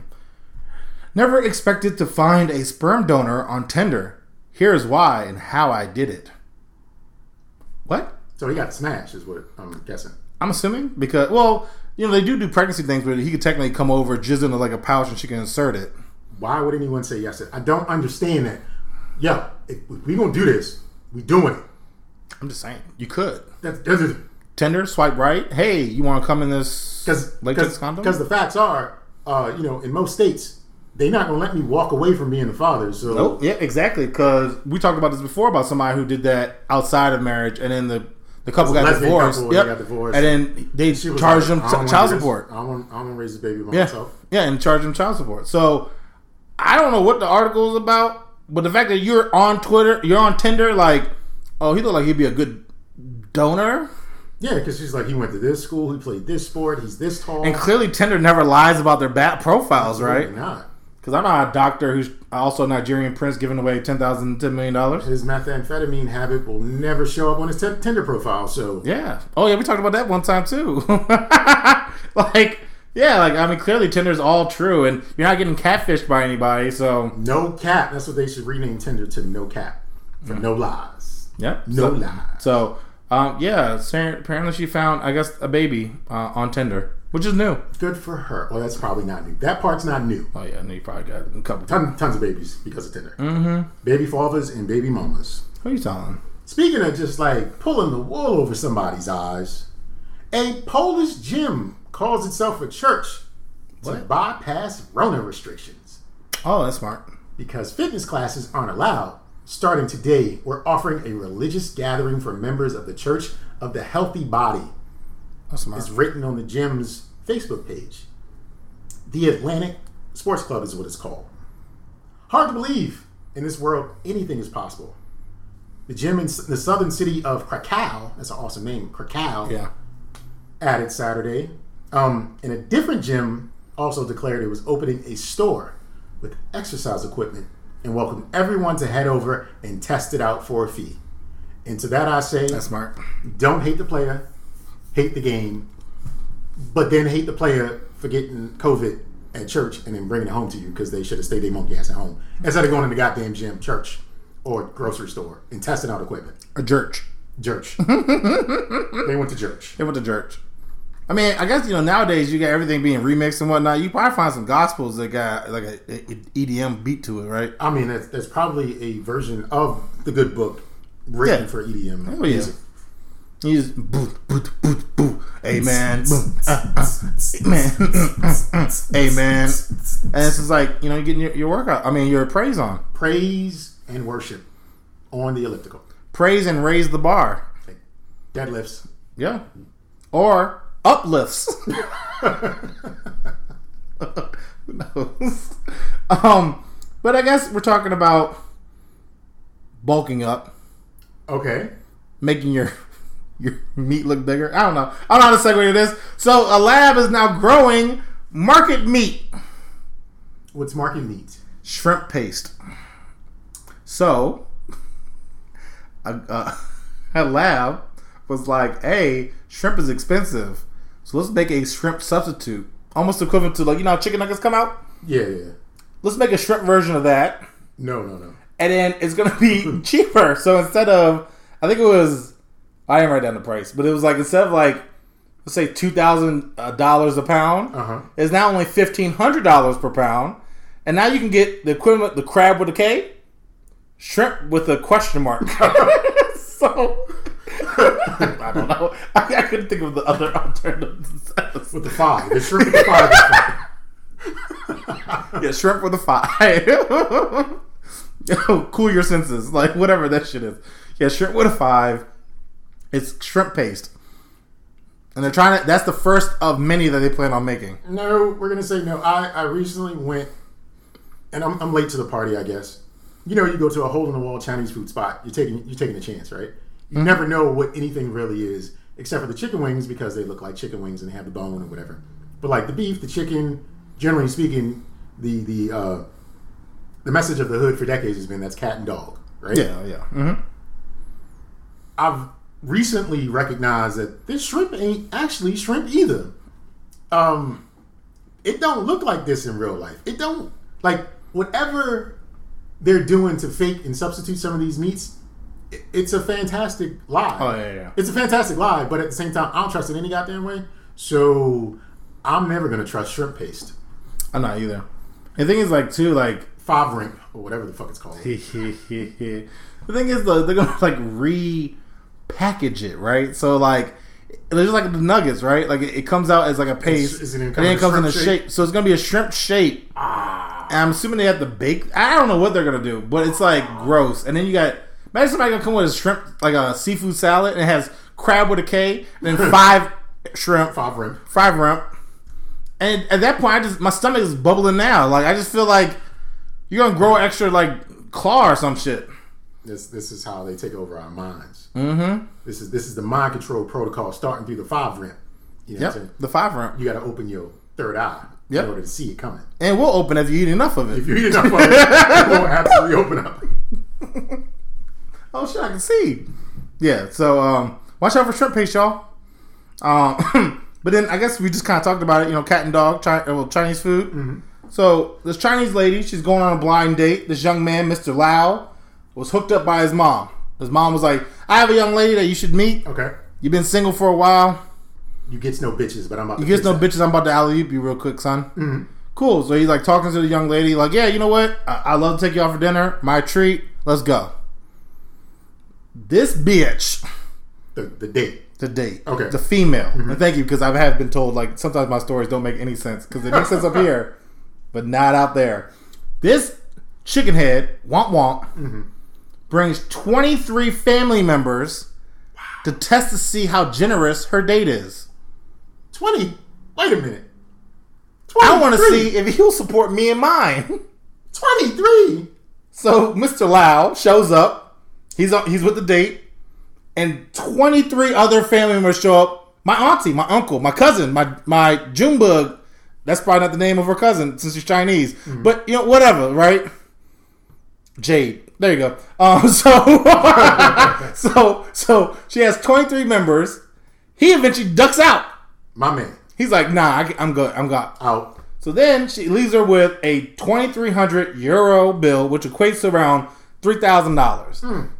Never expected to find a sperm donor on Tinder. Here's why and how I did it. What? So he got smashed, is what I'm guessing. I'm assuming because well, you know they do do pregnancy things, but he could technically come over, jizz into like a pouch, and she can insert it. Why would anyone say yes? I don't understand that. Yo, if we gonna do this, we doing it. I'm just saying you could That's because Tinder swipe right. Hey, you want to come in this latex condom? because the facts are, uh, you know, in most states, they're not gonna let me walk away from being a father. So Nope. Yeah, exactly. Because we talked about this before about somebody who did that outside of marriage, and then the the couple It was a got divorced. couple, Yep. got divorced. And then they charged like, them I don't wanna child support. I don't want, I want to raise the baby by Yeah. myself. Yeah, and charge them child support. So I don't know what the article is about, but the fact that you're on Twitter, you're on Tinder, like, oh, he looked like he'd be a good donor. Yeah, because he's like, he went to this school, he played this sport, he's this tall. And clearly, Tinder never lies about their bad profiles, Absolutely right? Not. Because I know a doctor who's also a Nigerian prince giving away ten thousand, ten million dollars. His methamphetamine habit will never show up on his t- Tinder profile. So Yeah. Oh yeah, we talked about that one time too. like, yeah, like I mean, clearly Tinder's all true, and you're not getting catfished by anybody. So, no cap. That's what they should rename Tinder to. No cap for no lies. Yep. No so, lies. So, um, yeah, apparently she found, I guess, a baby uh, on Tinder, which is new. Good for her. Well, that's probably not new. That part's not new. Oh yeah, and you probably got a couple. Ton, tons of babies because of Tinder. Mm-hmm. Baby fathers and baby mamas. Who are you telling? Speaking of just like pulling the wool over somebody's eyes, a Polish gym calls itself a church to bypass Rona restrictions. Oh, that's smart. Because fitness classes aren't allowed, starting today, we're offering a religious gathering for members of the Church of the Healthy Body. That's smart. It's written on the gym's Facebook page. The Atlantic Sports Club is what it's called. Hard to believe in this world anything is possible. The gym in the southern city of Krakow, that's an awesome name, Krakow, Yeah. added Saturday. Um, and a different gym also declared it was opening a store with exercise equipment and welcomed everyone to head over and test it out for a fee. And to that I say, That's smart. don't hate the player, hate the game, but then hate the player for getting COVID at church and then bringing it home to you because they should have stayed their monkey ass at home instead of going in the goddamn gym, church, or grocery store and testing out equipment. A church. Church. they went to church. They went to church. I mean, I guess you know nowadays you got everything being remixed and whatnot. You probably find some gospels that got like a, a EDM beat to it, right? I mean, that's, that's probably a version of the good book written Yeah. for EDM Oh, yeah. music. You just boo, boo, boo, boo, amen, boom, uh, uh, amen, amen, and it's just like you know you're getting your, your workout. I mean, your praise on, Praise and worship on the elliptical. praise and raise the bar, Like deadlifts. yeah, or uplifts. Who knows? Um, but I guess we're talking about bulking up, Okay. making your your meat look bigger. I don't know. I don't know how to segue to this. So a lab is now growing market meat, What's market meat? shrimp paste. So a, a, a lab was like, "Hey, shrimp is expensive, so let's make a shrimp substitute, almost equivalent to like you know how chicken nuggets come out. Yeah, yeah. Let's make a shrimp version of that." No, no, no. and then it's gonna be cheaper. So instead of, I think it was, I didn't write down the price, but it was like instead of like, let's say two thousand dollars a pound, Uh-huh. it's now only fifteen hundred dollars per pound, and now you can get the equivalent, the crab with a K, shrimp with a question mark. so. I don't know. I, I couldn't think of the other alternatives. With the five. The shrimp with the five. yeah, shrimp with a five. cool your senses, like whatever that shit is. Yeah, shrimp with a five. It's shrimp paste, and they're trying to. That's the first of many that they plan on making. No, we're gonna say no. I I recently went, and I'm, I'm late to the party. I guess. You know, you go to a hole in the wall Chinese food spot. You're taking you're taking a chance, right? You never know what anything really is, except for the chicken wings because they look like chicken wings and they have the bone or whatever. But like the beef, the chicken, generally speaking, the the uh, the message of the hood for decades has been that's cat and dog, right? Yeah, yeah. Mm-hmm. I've recently recognized that this shrimp ain't actually shrimp either. Um, it don't look like this in real life. It don't like whatever they're doing to fake and substitute some of these meats. It- It's a fantastic lie. Oh yeah, yeah. It's a fantastic lie, but at the same time, I don't trust it any goddamn way. So I'm never gonna trust shrimp paste, I'm not either. The thing is, like, too, like, five rimp or whatever the fuck it's called. the thing is, though, they're gonna like repackage it, right? So, like, they're just like the nuggets, right? Like, it, it comes out as like a paste, it and then it comes in a shape. shape? So it's gonna be a shrimp shape. Ah, And I'm assuming they have to bake. I don't know what they're gonna do, but it's like gross. And then you got imagine somebody gonna come with a shrimp, like a seafood salad, and it has crab with a K, and then five shrimp, five rimp. five rump. And at that point, I just my stomach is bubbling now. Like I just feel like you're gonna grow extra like claw or some shit. This this is how they take over our minds. Mm-hmm. This is this is the mind control protocol starting through the five rimp. You know what I'm saying? Yep, the five rump. You got to open your third eye Yep. in order to see it coming. And we'll open if you eat enough of it. If you eat enough of it, it will absolutely open up. Oh shit, I can see. Yeah, so um, watch out for shrimp paste, y'all. Um, but then I guess we just kind of talked about it. You know, cat and dog, chi- uh, well, Chinese food. So this Chinese lady, she's going on a blind date. This young man, Mr. Lau, was hooked up by his mom. His mom was like, "I have a young lady that you should meet. Okay. You've been single for a while. You gets no bitches, but I'm about You to get no that. bitches. I'm about to alley you real quick, son. Cool. So he's like talking to the young lady, like, "Yeah, you know what? I, I love to take you out for dinner. My treat. Let's go." This bitch. the, the date. the date. Okay. The female. Mm-hmm. And thank you because I have been told like sometimes my stories don't make any sense because they make sense up here, but not out there. This chicken head, womp womp, mm-hmm. brings 23 family members to test to see how generous her date is. Twenty. Wait a minute. I want to see if he'll support me and mine. Twenty-three. So Mr. Lau shows up. He's on, he's with the date, and 23 other family members show up. My auntie, my uncle, my cousin, my my Junebug. That's probably not the name of her cousin since she's Chinese. But you know, whatever, right? Jade. There you go. Um, so so so she has 23 members. He eventually ducks out. My man. He's like, nah, I, I'm good. I'm good. Out. So then she leaves her with a 2,300 euro bill, which equates to around $3,000.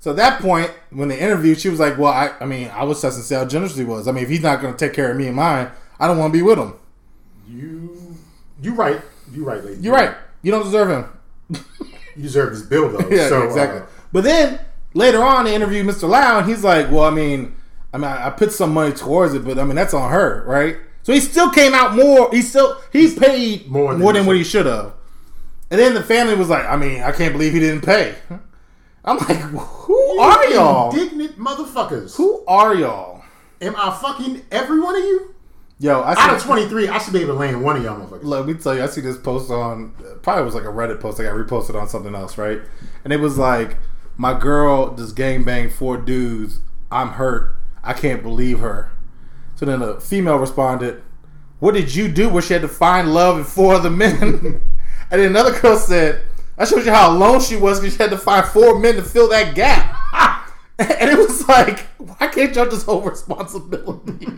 So at that point, when they interviewed, she was like, well, I, I mean, I was testing how generous he was. I mean, if he's not going to take care of me and mine, I don't want to be with him. You. You right. You right, lady. You're right. You don't deserve him. You deserve this bill though. Yeah, so, exactly. uh, but then later on, they interviewed Mr. Lau, and he's like, "Well, I mean, I mean, I put some money towards it, but I mean, that's on her, right?" So he still came out more. He still he paid More more than than, what he should have. And then the family was like, "I mean, I can't believe he didn't pay." I'm like, "Who are y'all? Indignant motherfuckers. Who are y'all?" Am I fucking every one of you? Yo, I Out of 23, I should be able to land one of y'all motherfuckers. Let me tell you, I see this post on probably was like a Reddit post. I got reposted on something else, right? And it was like, "My girl just gang banged four dudes. I'm hurt. I can't believe her." So then a female responded, "What did you do where she had to find love in four other men?" and then another girl said, "I showed you how alone she was because she had to find four men to fill that gap." and it was like, why can't y'all just hold responsibility?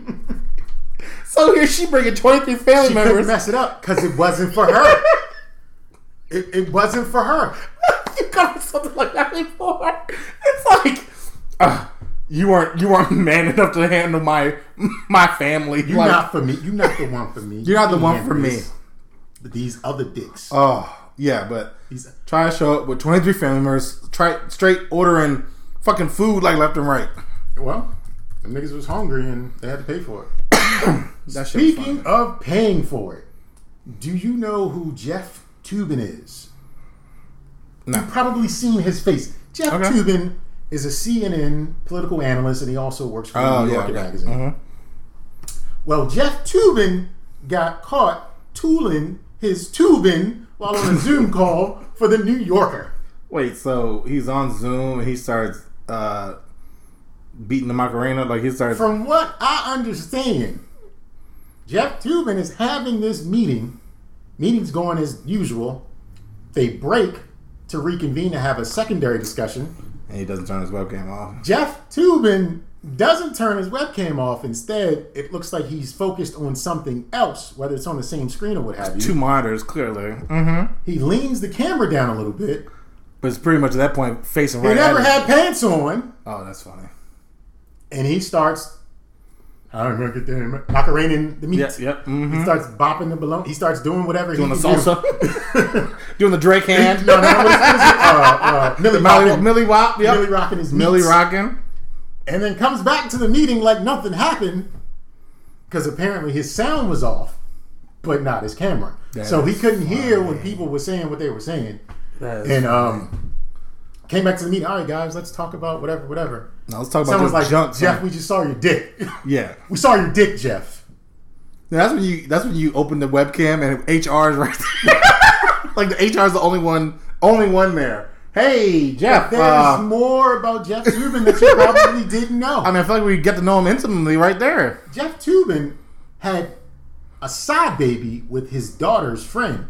so here she bringing 23 family She members. couldn't mess it up because it wasn't for her. it, it wasn't for her. you got something like that before. It's like uh, you weren't you weren't man enough to handle my my family. You're like, not for me. You're not the one for me. You're not the one for me. these other dicks. oh yeah, but these, try to show up with 23 family members, try straight ordering fucking food like left and right. well, the niggas was hungry and they had to pay for it. Speaking of paying for it, do you know who Jeff Toobin is? No. You've probably seen his face. Jeff Okay. Toobin is a CNN political analyst, and he also works for Oh, the New Yorker yeah. magazine. Mhm. Well, Jeff Toobin got caught tooling his tubing while on a Zoom call for the New Yorker. Wait, so he's on Zoom and he starts uh, beating the Macarena? Like he starts. From what I understand, Jeff Toobin is having this meeting. Meeting's going as usual. They break to reconvene to have a secondary discussion. and he doesn't turn his webcam off. Jeff Toobin doesn't turn his webcam off. Instead, it looks like he's focused on something else, whether it's on the same screen or what have you. Two monitors, clearly. Mm-hmm. He leans the camera down a little bit. But it's pretty much at that point facing right. He right never at had pants on, Oh, that's funny. and he starts. I'm gonna get there. Macarena in the meat. Yep, yep. He Mm-hmm. starts bopping the balloon. He starts doing whatever Doing he the can do. salsa. Doing the Drake hand. no, no, what is, what is it? Uh, uh, Millie, Millie, Millie Wop. Yep. Millie rocking his Millie rocking. And then comes back to the meeting like nothing happened because apparently his sound was off, but not his camera. That so he couldn't hear when people were saying what they were saying. And um, came back to the meeting. All right, guys, let's talk about whatever, whatever. Now let's talk about Someone's this like, junk. Jeff, son. we just saw your dick. Yeah. we saw your dick, Jeff. Now, That's when you. That's when you open the webcam and HR is right there. like the HR is the only one. Only one there. Hey Jeff. There's uh, more about Jeff Toobin that you probably didn't know. I mean, I feel like we get to know him intimately right there. Jeff Toobin had a side baby with his daughter's friend.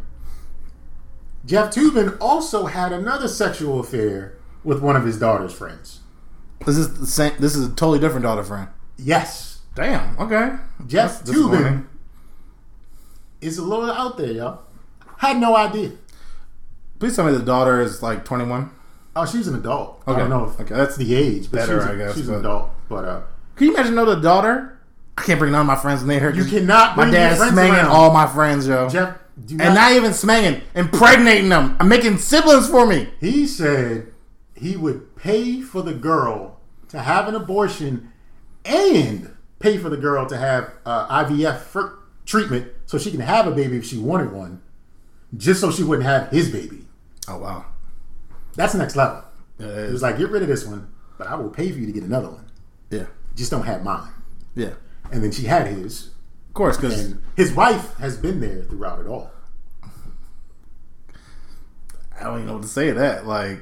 Jeff Toobin also had another sexual affair with one of his daughter's friends. This is the same. This is a totally different daughter friend. Yes, Damn. Okay. Jeff That's. Toobin is a little out there, y'all. Had no idea. Please tell me the daughter is like 21. Oh, she's an adult. I Okay. don't know if Okay, that's the age, but better, she's, I guess, she's but- an adult. But uh, Can you imagine know the daughter? I can't bring none of my friends near her. you cannot My dad's smanging all my friends, yo. Jeff, do and not even smanging, impregnating them. I'm making siblings for me. He said he would pay for the girl to have an abortion and pay for the girl to have uh, IVF treatment so she can have a baby if she wanted one, just so she wouldn't have his baby. Oh wow. That's next level. Yeah, It was like, get rid of this one, but I will pay for you to get another one. yeah, Just don't have mine. yeah. And then she had his, Of course, because his wife has been there throughout it all. I don't even know what to say to that. Like,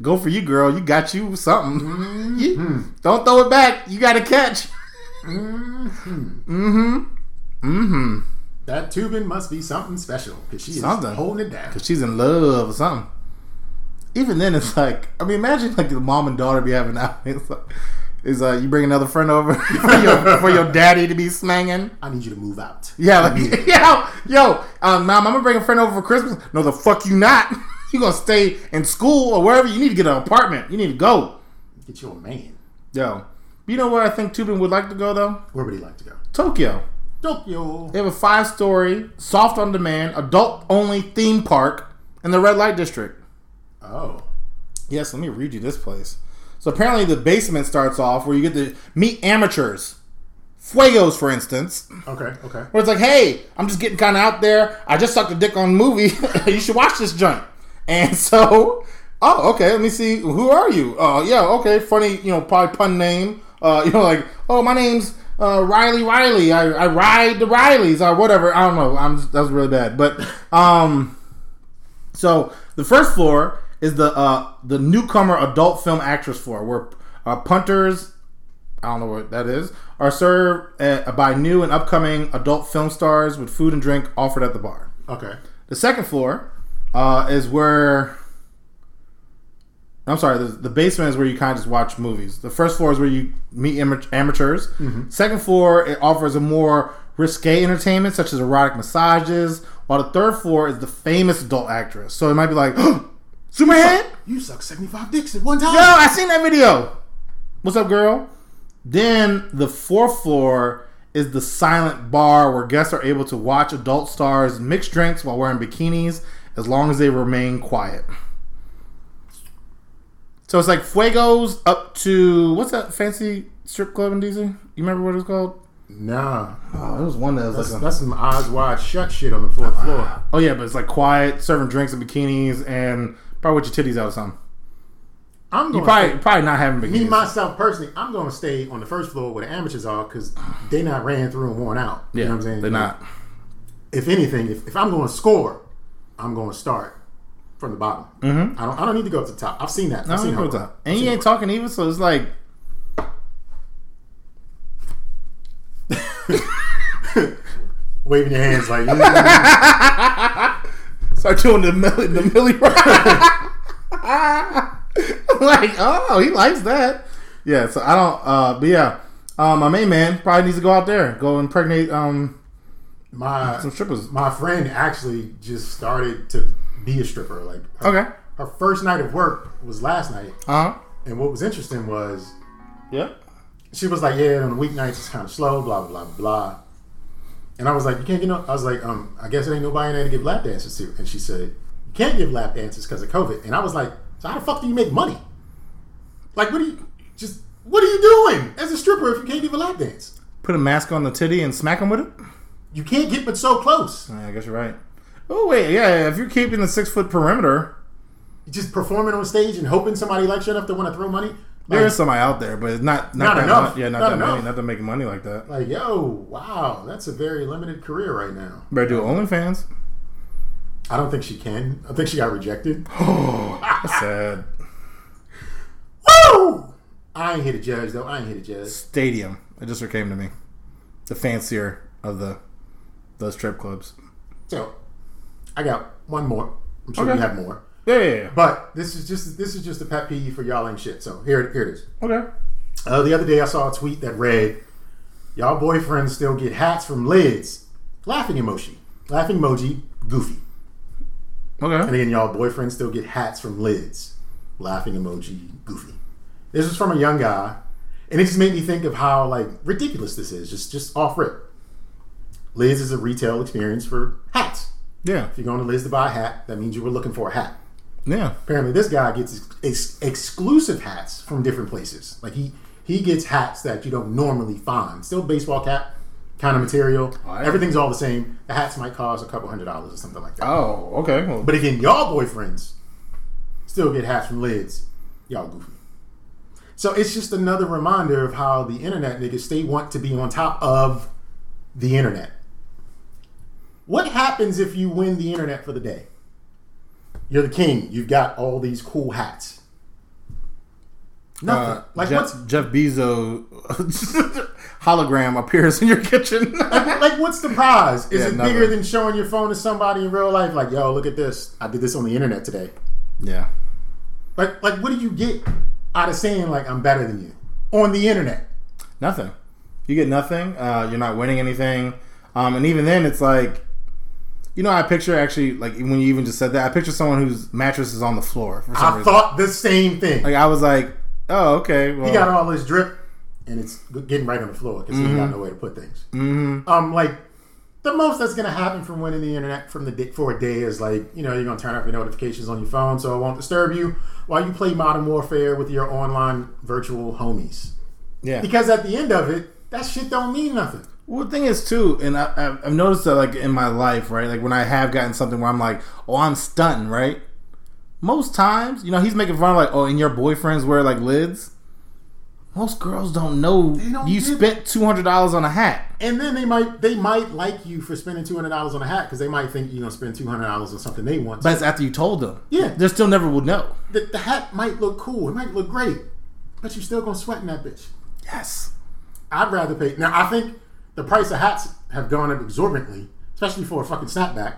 go for you, girl. You got you something. Mm-hmm. You- don't throw it back. You got to catch. Mm-hmm. Mm-hmm. Mm-hmm. That tubing must be something special because she is holding it down. Cause she's in love or something. Even then, it's like I mean, imagine like the mom and daughter be having out. It's like, is uh, you bring another friend over for your for your daddy to be smanging. I need you to move out. Yeah, like yo, yo, um, mom, I'm gonna bring a friend over for Christmas. No, the fuck you not. you gonna stay in school or wherever. You need to get an apartment. You need to go. Get you a man. Yo, you know where I think Toobin would like to go though? Where would he like to go? Tokyo. Tokyo. They have a five story, soft on demand, adult only theme park in the red light district. Oh. Yes, let me read you this place. So apparently the basement starts off where you get to meet amateurs. Fuegos, for instance. Okay, okay. Where it's like, hey, I'm just getting kind of out there. I just sucked a dick on a movie. you should watch this joint. And so, oh, okay, let me see. Who are you? Oh, yeah, okay, funny, you know, probably pun name. Uh, you know, like, oh, my name's uh, Riley Riley. I, I ride the Rileys or whatever. I don't know. I'm that was really bad. But um, so the first floor is the uh, the newcomer adult film actress floor, where uh, punters I don't know what that is, are served uh, by new and upcoming adult film stars with food and drink offered at the bar. Okay. The second floor uh, is where. I'm sorry, the, the basement is where you kind of just watch movies. The first floor is where you meet ama- amateurs. Mm-hmm. Second floor, it offers a more risque entertainment, such as erotic massages, while the third floor is the famous adult actress. So it might be like, Superman? You suck 75 dicks at one time. Yo, I seen that video. What's up, girl? Then the fourth floor is the silent bar where guests are able to watch adult stars mix drinks while wearing bikinis as long as they remain quiet. So it's like Fuegos up to what's that fancy strip club in DC? You remember what it was called? Nah. Oh, it was one that was That's, like a, that's some eyes wide shut shit on the fourth ah. floor. oh yeah, but it's like quiet, serving drinks and bikinis and Probably with your titties out or something. I'm You going probably probably not having me myself personally. I'm going to stay on the first floor where the amateurs are because they not ran through and worn out. yeah, you know what I'm saying? they're not. If anything, if, if I'm going to score, I'm going to start from the bottom. Mm-hmm. I don't. I don't need to go up to the top. I've seen that. I've seen you how go it top. And seen ain't talking even, so it's like waving your hands like. mm, start doing the milli the milli like, oh, he likes that. Yeah, so I don't uh but yeah. Um my main man probably needs to go out there, go impregnate um my some strippers. my friend actually just started to be a stripper. Like her, Okay. her first night of work was last night, Uh-huh. and what was interesting was yeah, she was like, "Yeah, on the weeknights it's kind of slow, blah blah blah blah." And I was like, "You can't get no." I was like, "Um, I guess there ain't nobody in there to give lap dances to." And she said, "You can't give lap dances because of COVID." And I was like, "So how the fuck do you make money? Like, what do you just what are you doing as a stripper if you can't give a lap dance? Put a mask on the titty and smack him with it? You can't get but so close. I guess you're right. Oh wait, yeah, if you're keeping the six foot perimeter, Just performing on stage and hoping somebody likes you enough to want to throw money." there Like, is somebody out there, but it's not Not not, that enough. Much, yeah, not, Not that enough. many, not to making money like that. like, yo, wow, that's a very limited career right now. Better do OnlyFans. I don't think she can. I think she got rejected. That's sad. Woo! I ain't here to judge though. I ain't here to judge. Stadium. It just came to me. The fancier of the those strip clubs. So, I got one more. I'm sure Okay. you have more. Yeah, yeah, yeah. But this is just this is just a pet peeve for y'all ain't shit. So here, here it is. Okay. Uh, the other day I saw a tweet that read, "Y'all boyfriends still get hats from lids." Laughing emoji. Laughing emoji. Goofy. Okay. And again, y'all boyfriends still get hats from lids. Laughing emoji. Goofy. This is from a young guy, and it just made me think of how like ridiculous this is. Just just off rip. Lids is a retail experience for hats. Yeah. If you're going to Lids to buy a hat, that means you were looking for a hat. Yeah. Apparently, this guy gets ex- exclusive hats from different places. Like he he gets hats that you don't normally find. Still baseball cap kind of material. Oh. Everything's all the same. The hats might cost a couple hundred dollars or something like that. Oh, okay. Well, But again, y'all boyfriends still get hats from lids. Y'all goofy. So it's just another reminder of how the internet niggas they want to be on top of the internet. What happens if you win the internet for the day? You're the king. You've got all these cool hats. Nothing. uh, like Jeff, what's Jeff Bezos hologram appears in your kitchen. like what's the prize? Is Yeah, it nothing. bigger than showing your phone to somebody in real life? Like, yo, look at this. I did this on the internet today. yeah. Like, like, what do you get out of saying like I'm better than you on the internet? Nothing. You get nothing. Uh, you're not winning anything. Um, and even then, it's like, you know, I picture actually like when you even just said that, I picture someone whose mattress is on the floor for some I reason. thought the same thing. like I was like, oh, okay. Well, he got all this drip, and it's getting right on the floor because he ain't got Mm-hmm. no way to put things. Mm-hmm. Um, like the most that's gonna happen from winning the internet from the day, for a day is like you know you're gonna turn off your notifications on your phone so it won't disturb you while you play Modern Warfare with your online virtual homies. yeah. Because at the end of it, that shit don't mean nothing. Well, the thing is too, and I, I've- noticed that like in my life, right? Like when I have gotten something where I'm like, oh, I'm stunting, right? Most times, you know, he's making fun of like, oh, and your boyfriends wear like lids. Most girls don't know don't you spent two hundred dollars on a hat. And then they might they might like you for spending two hundred dollars on a hat because they might think you're gonna spend two hundred dollars on something they want. But it's after you told them. Yeah. They still never would know. the, the hat might look cool, it might look great, but you're still gonna sweat in that bitch. Yes. I'd rather pay. Now I think the price of hats have gone up exorbitantly, especially for a fucking snapback.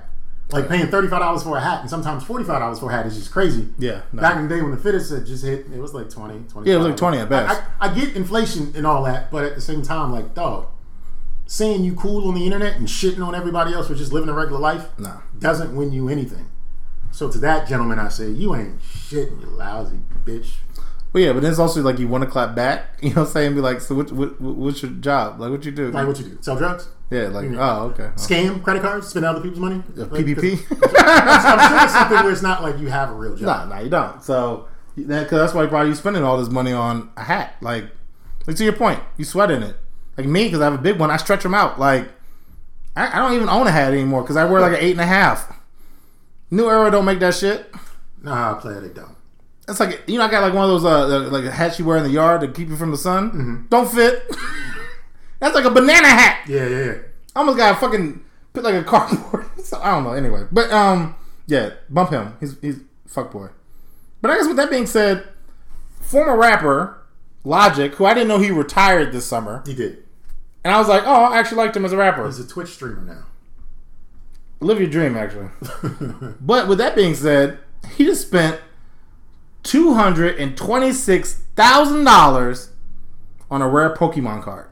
Like paying thirty five dollars for a hat and sometimes forty five dollars for a hat is just crazy. Yeah, no. Back in the day when the fitteds had just hit, it was like 20, 25. Yeah, it was like 20 at best. I, I, I get inflation and all that, but at the same time, like dog, saying you cool on the internet and shitting on everybody else for just living a regular life No. doesn't win you anything. So to that gentleman, I say, you ain't shit, you lousy bitch. Well, yeah, but then it's also like you want to clap back. You know what I'm saying? Be like, so what, what, what's your job? Like, what you do? Like what you do? Sell drugs? yeah, like, oh, okay. Scam credit cards? Spend other people's money? Uh, Like, PPP? I'm sure it's something where it's not like you have a real job. Nah, nah, you don't. So that, cause that's why probably you spending all this money on a hat. Like, like to your point, you sweat in it. Like me, because I have a big one, I stretch them out. Like, I, I don't even own a hat anymore because I wear like an eight and a half. New Era don't make that shit. Nah, player, they don't. That's like you know I got like one of those uh like hats you wear in the yard to keep you from the sun. Mm-hmm. Don't fit. That's like a banana hat. Yeah, yeah, yeah. I almost got a fucking put like a cardboard. so, I don't know. Anyway, but um, yeah, bump him. He's he's fuck boy. But I guess with that being said, former rapper Logic, who I didn't know he retired this summer, He did. and I was like, oh, I actually liked him as a rapper. He's a Twitch streamer now. Live your dream, actually. but with that being said, he just spent two hundred and twenty six thousand dollars on a rare Pokemon card.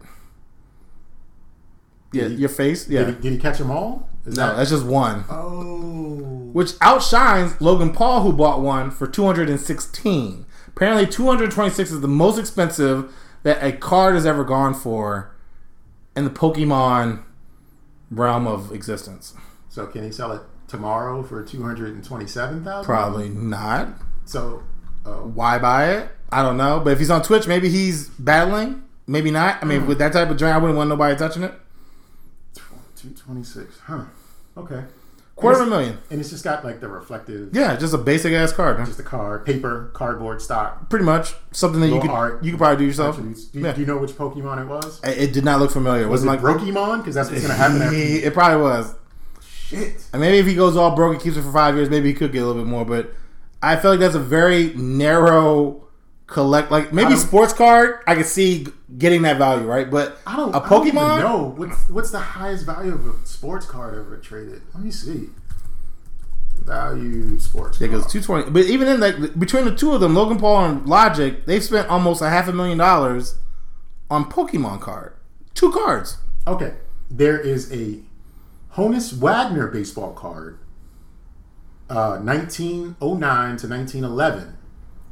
Yeah, he- your face. Yeah, Did, he, did he catch them all? Is no, that's just one. Oh. which outshines Logan Paul, who bought one for 216. Apparently, 226 is the most expensive that a card has ever gone for in the Pokemon realm of existence. So can he sell it tomorrow for two hundred and twenty-seven thousand? Probably not. So, uh, Why buy it? I don't know. But if he's on Twitch, maybe he's battling. Maybe not. I mean, with that type of joint, I wouldn't want nobody touching it. two twenty-six. Huh. Okay. Quarter of a million. And it's just got like the reflective, Yeah, just a basic ass card. huh? just a card, paper, cardboard stock. Pretty much something that you could art. you could probably do yourself. Do, you- Yeah. do you know which Pokemon it was? It it did not look familiar. It Was wasn't it like Brokemon? Because that's what's gonna happen after. He- it probably was. Shit. And maybe if he goes all broke and keeps it for five years, maybe he could get a little bit more. But I feel like that's a very narrow collect. Like maybe sports card, I could see getting that value, right? But I don't. a I don't even Pokemon, know what's what's the highest value of a sports card ever traded. Let me see. Value sports. yeah, because two twenty. But even in like between the two of them, Logan Paul and Logic, they've spent almost a half a million dollars on Pokemon card, two cards. Okay, there is a Honus Wagner baseball card, uh, 1909 to 1911,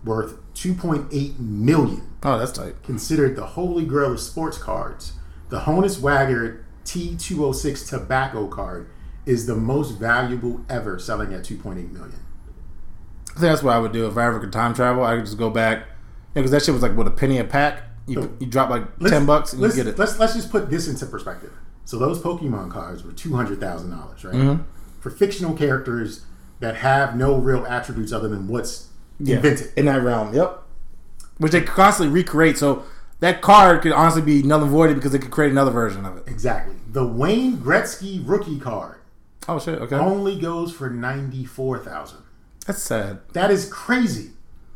worth 2.8 million. Oh, that's tight. Considered the holy grail of sports cards, the Honus Wagner T206 tobacco card is the most valuable ever, selling at 2.8 million. I think that's what I would do if I ever could time travel. I could just go back because that shit was like what a penny a pack. You, you drop like ten bucks and you get it. Let's let's just put this into perspective. So those Pokemon cards were two hundred thousand dollars, right? Mm-hmm. For fictional characters that have no real attributes other than what's Yeah, invented. in that realm. Yep. Which they constantly recreate. So that card could honestly be null and voided because they could create another version of it. Exactly. The Wayne Gretzky rookie card Oh shit. Okay. only goes for ninety four thousand. That's sad. That is crazy.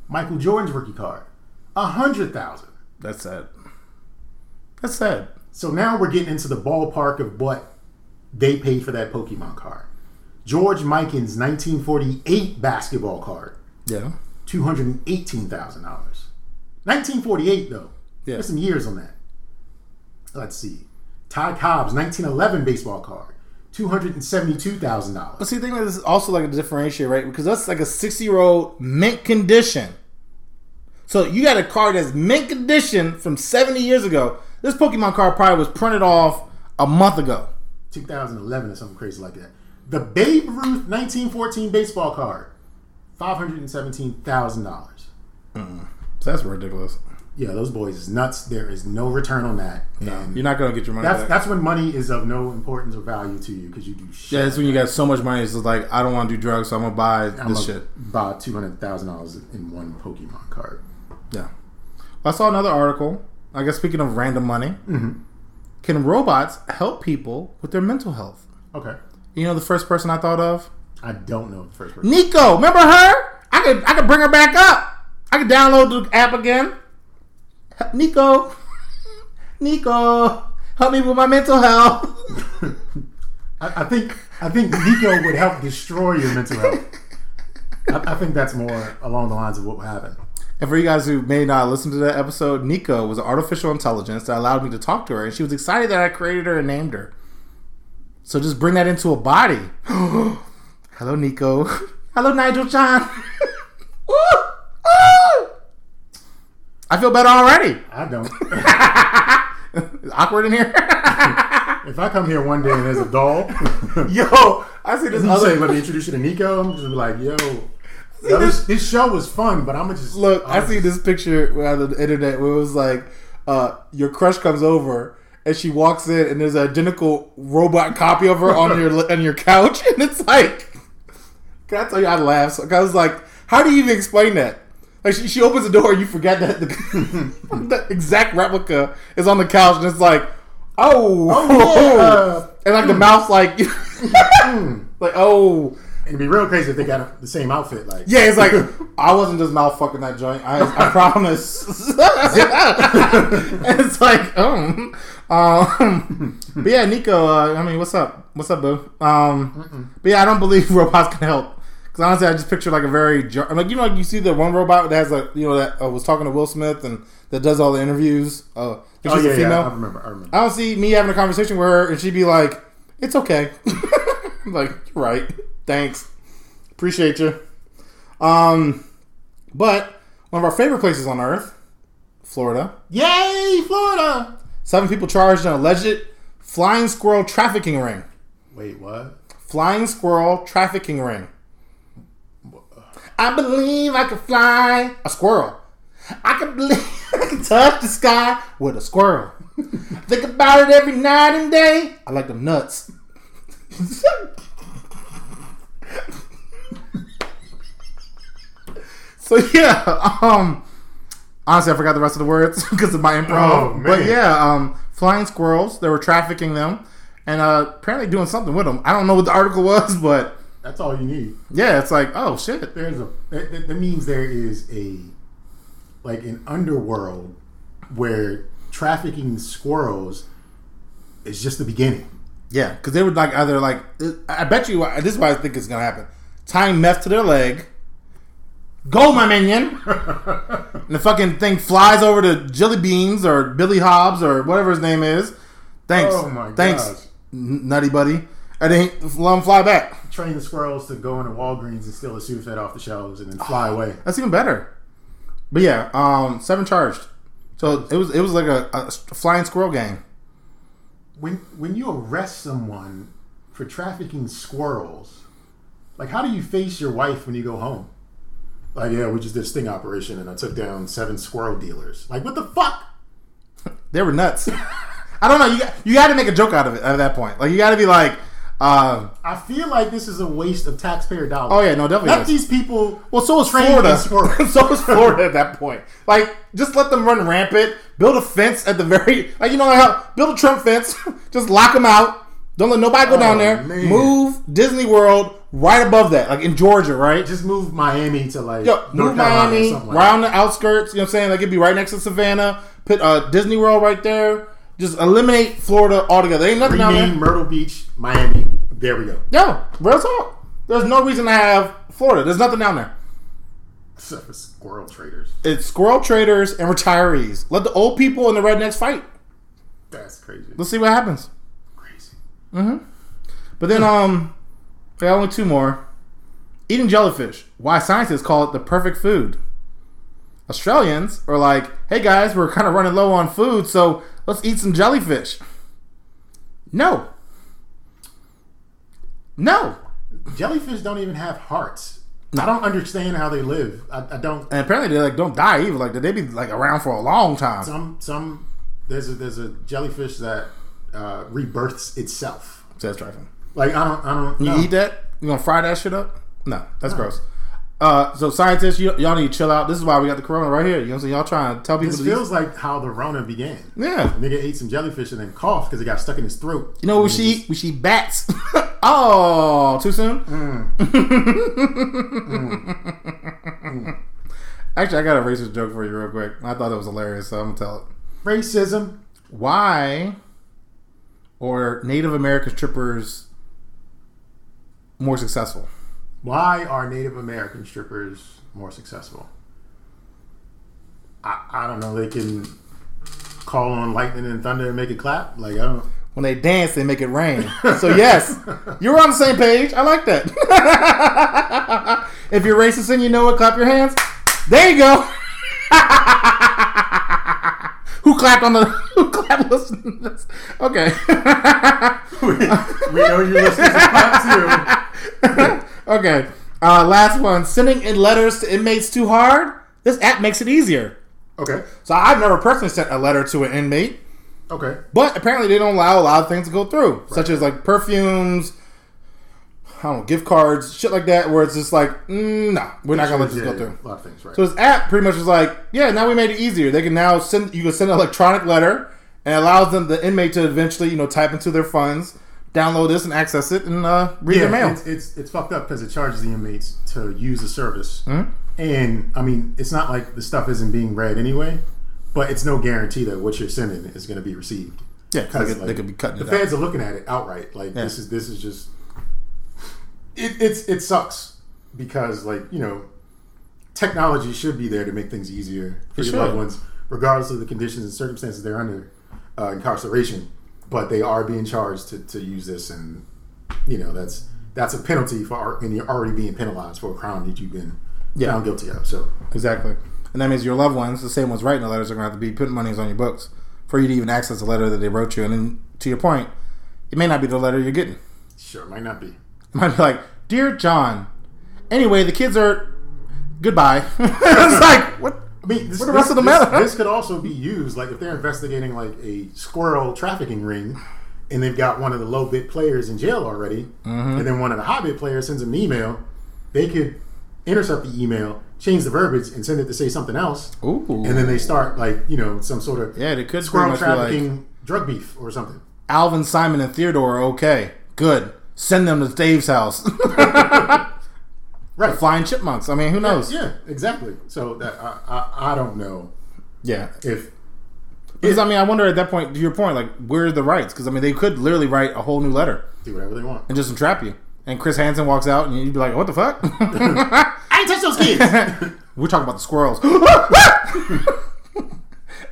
Michael Jordan's rookie card, a hundred thousand. That's sad. That's sad. So now we're getting into the ballpark of what they paid for that Pokemon card. George Mikan's 1948 basketball card, Yeah. two hundred and eighteen thousand dollars. Nineteen forty eight though. Yeah. There's some years on that. Let's see. Ty Cobb's nineteen eleven baseball card, two hundred and seventy two thousand dollars. But see, the thing is, also like a differentiator, right? Because that's like a sixty-year-old mint condition. So you got a card that's mint condition from seventy years ago. This Pokemon card probably was printed off a month ago. 2011 or something crazy like that. The Babe Ruth 1914 baseball card, five hundred and seventeen thousand dollars. So that's ridiculous. Yeah, those boys is nuts. There is no return on that. And You're not gonna get your money that's back. that's when money is of no importance or value to you because you do shit. yeah, that's when you got so much money. It's just like I don't want to do drugs, so I'm gonna buy I'm this gonna shit. buy two hundred thousand dollars in one Pokemon card. Yeah. I saw another article. I guess speaking of random money, mm-hmm. can robots help people with their mental health? Okay, You know, the first person I thought of, I don't know the first person. Nico. Remember her? I could I could bring her back up. I could download the app again. Nico, Nico, help me with my mental health. I, I think I think Nico would help destroy your mental health. I, I think that's more along the lines of what happened. And for you guys who may not listen to that episode, Nico was an artificial intelligence that allowed me to talk to her, and she was excited that I created her and named her. So just bring that into a body. Hello, Nico. Hello, Nigel. Woo! Woo! I feel better already. I don't. Awkward in here. if I come here one day and there's a doll, Yo, I see this say, other. "Let me introduce you to Nico." I'm just be like, "Yo." This, this show was fun, but I'm gonna just Look, I I'm see this picture on the internet where it was like, uh, your crush comes over and she walks in and there's an identical robot copy of her on your on your couch, and it's like, can I tell you I laughed? So I was like, how do you even explain that? Like she, she opens the door, and you forget that the, the exact replica is on the couch, and it's like, oh, oh yeah. and like the hmm. mouth's like, hmm. like oh, It'd be real crazy if they got the same outfit. Like, yeah. It's like I wasn't just mouth fucking that joint. I, I promise. it's like, um, um, but yeah, Nico. Uh, I mean, what's up? What's up, boo? Um, but yeah, I don't believe robots can help. Because honestly, I just picture like a very jar- like you know like you see the one robot that has like you know that uh, was talking to Will Smith and that does all the interviews. Uh, I oh she's yeah, a yeah. I remember. I remember. I don't see me having a conversation with her and she'd be like, "It's okay." I'm like, "You're right. Thanks. Appreciate you." Um, but one of our favorite places on earth, Florida. Yay, Florida! Seven people charged in an alleged flying squirrel trafficking ring. Wait, what? Flying squirrel trafficking ring. I believe I can fly a squirrel. I can believe I can touch the sky with a squirrel. Think about it every night and day. I like them nuts. so yeah, um, honestly, I forgot the rest of the words because of my improv. Oh, man. but yeah, um, flying squirrels. They were trafficking them and uh, apparently doing something with them. I don't know what the article was, but That's all you need. yeah, it's like, oh shit. There's a that, that- that means there is a like an underworld where trafficking squirrels is just the beginning. Yeah, because they would like either like I bet you this is why I think it's gonna happen. Tying meth to their leg. Go, my minion! and the fucking thing flies over to Jelly Beans or Billy Hobbs or whatever his name is. Thanks, Oh my thanks, gosh. nutty buddy. And then let him fly back. Train the squirrels to go into Walgreens and steal a the Sudafed off the shelves and then fly away. That's even better. But yeah, um, seven charged. So it was it was like a, a flying squirrel gang. When when you arrest someone for trafficking squirrels, like how do you face your wife when you go home? Like, yeah, we just did a sting operation and I took down seven squirrel dealers. Like, what the fuck? They were nuts. I don't know. You got, you got to make a joke out of it at that point. Like you got to be like, uh, I feel like this is a waste of taxpayer dollars. oh yeah, no, definitely. Let is. these people. Well, so is Florida. so is Florida at that point. Like, just let them run rampant. Build a fence at the very, like you know, like how build a Trump fence. just lock them out. Don't let nobody go down Oh, there. man. Move Disney World right above that, like in Georgia, right? Just move Miami to like Yo, North move Carolina Miami like around the outskirts. You know what I'm saying? Like it'd be right next to Savannah. Put uh, Disney World right there. Just eliminate Florida altogether. Ain't nothing down there. Myrtle Beach, Miami. There we go. No, real talk. There's no reason to have Florida. There's nothing down there. Except for squirrel traders. It's squirrel traders and retirees. Let the old people and the rednecks fight. That's crazy. Let's see what happens. Crazy. But then, um, I got only two more. Eating jellyfish. Why scientists call it the perfect food. Australians are like, hey guys, we're kind of running low on food, so let's eat some jellyfish. No. No. Jellyfish don't even have hearts. I don't understand how they live. I, I don't. And apparently they like don't die either. Like they be like around for a long time. Some some there's a there's a jellyfish that uh, rebirths itself. Says trifling. Like I don't I don't. You no. eat that? You gonna fry that shit up? No, that's gross. Uh, so scientists, y- y'all need to chill out. This is why we got the corona right here. You know what I'm saying? Y'all trying to tell people This feels like how the Rona began. Yeah. Nigga ate some jellyfish and then coughed because it got stuck in his throat. You know what we should eat? We eat bats. oh, too soon? Actually, I got a racist joke for you real quick. I thought that was hilarious, so I'm gonna tell it. Racism. Why or Native American strippers more successful? Why are Native American strippers more successful? I, I don't know. They can call on lightning and thunder and make it clap. Like I don't. When they dance, they make it rain. So yes, you're on the same page. I like that. if you're racist and you know it, clap your hands. There you go. who clapped on the? Who clapped? Listen to this. Okay. we know you listen to clap too. okay. Uh, last one. Sending in letters to inmates too hard. This app makes it easier. Okay. So I've never personally sent a letter to an inmate. Okay. But apparently, they don't allow a lot of things to go through, such as like perfumes, don't know, gift cards, shit like that, where it's just like, mm, no, we're not gonna let this Yeah, go yeah, through. A lot of things, right? So this app pretty much is like, yeah, now we made it easier. They can now send you can send an electronic letter and allows them the inmate to eventually, you know, type into their funds, download this and access it and uh, read their mail. It's, it's it's fucked up because it charges the inmates to use the service, Hmm? and I mean it's not like the stuff isn't being read anyway, but it's no guarantee that what you're sending is going to be received. Yeah, 'cause they 'Cause, could- they could be cutting The it out. feds are looking at it outright, like Yeah. this is this is just it, it's it sucks because like you know technology should be there to make things easier for It your loved ones, regardless of the conditions and circumstances they're under uh, incarceration. But they are being charged to, to use this, and you know that's that's a penalty for and you're already being penalized for a crime that you've been Yeah. found guilty of. So Exactly. And that means your loved ones, the same ones writing the letters, are going to have to be putting monies on your books for you to even access the letter that they wrote you. And then, to your point, it may not be the letter you're getting. sure, might not be. Might be like, Dear John, anyway, the kids are. Goodbye. it's like, what? I mean, this, What the rest of the this, matter? This could also be used, like if they're investigating like a squirrel trafficking ring, and they've got one of the low bit players in jail already, Mm-hmm. and then one of the high bit players sends them an email, they could intercept the email, change the verbiage, and send it to say something else, Ooh. and then they start like you know some sort of Yeah, they could squirrel be like- trafficking drug beef or something. Alvin, Simon, and Theodore are okay. Good. Send them to Dave's house. Right. Flying chipmunks. I mean, who knows? Yeah, exactly. So that I, I, I don't know Yeah. if Because, I mean, I wonder at that point, to your point, like, where are the rights? Because, I mean, they could literally write a whole new letter do whatever they want. and just entrap you. And Chris Hansen walks out, and you'd be like, what the fuck? I ain't touch those kids. We're talking about the squirrels.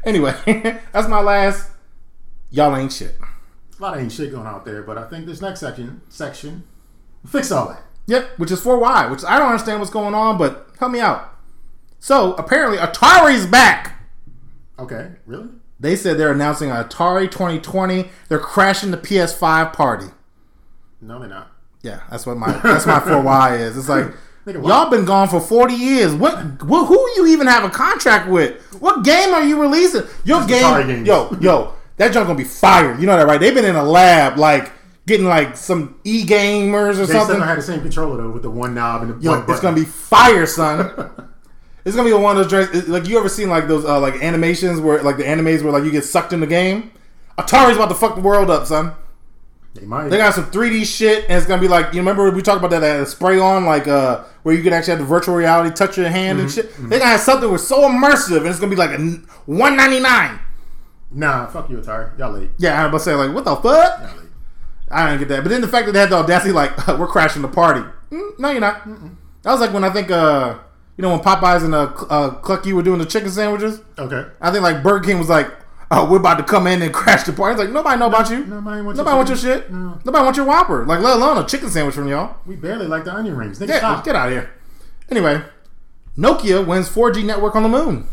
anyway, that's my last. Y'all ain't shit. A lot of ain't shit going out there, but I think this next section section will fix all that. Yep, which is 4Y, which I don't understand what's going on, but help me out. So, apparently, Atari's back. Okay, really? They said they're announcing an Atari 2020. They're crashing the PS5 party. No, they're not. Yeah, that's what my that's my 4Y is. It's like y'all been gone for 40 years. What, what who you even have a contract with? What game are you releasing? Your game, games. yo, yo, that junk gonna be fired. You know that, right? They've been in a lab, like getting like some e gamers or They something. don't have the same controller though, with the one knob and the Yo, it's gonna be fire, son. it's gonna be one of those. Like you ever seen like those uh, like animations where like the animes where like you get sucked in the game? Atari's about to fuck the world up, son. They might. They got some 3D shit, and it's gonna be like you remember we talked about that, that spray on, like uh, where you can actually have the virtual reality touch your hand and shit. They gonna have something with so immersive, and it's gonna be like a one ninety nine. Nah, fuck you, Atari. Y'all late. Yeah, I'm about to say like what the fuck? Y'all late. I didn't get that, but then the fact that they had the audacity, like we're crashing the party. Mm, no, you're not. That was like when I think uh, you know when Popeyes and uh, uh, Clucky were doing the chicken sandwiches. Okay. I think like Burger King was like, oh, we're about to come in and crash the party. It's like nobody know about you. Nobody wants Nobody wants your shit. No. Nobody wants your Whopper. Like let alone a chicken sandwich from y'all. We barely like the onion rings. Nigga, Get, stop. get out of here. Anyway, Nokia wins 4G network on the moon.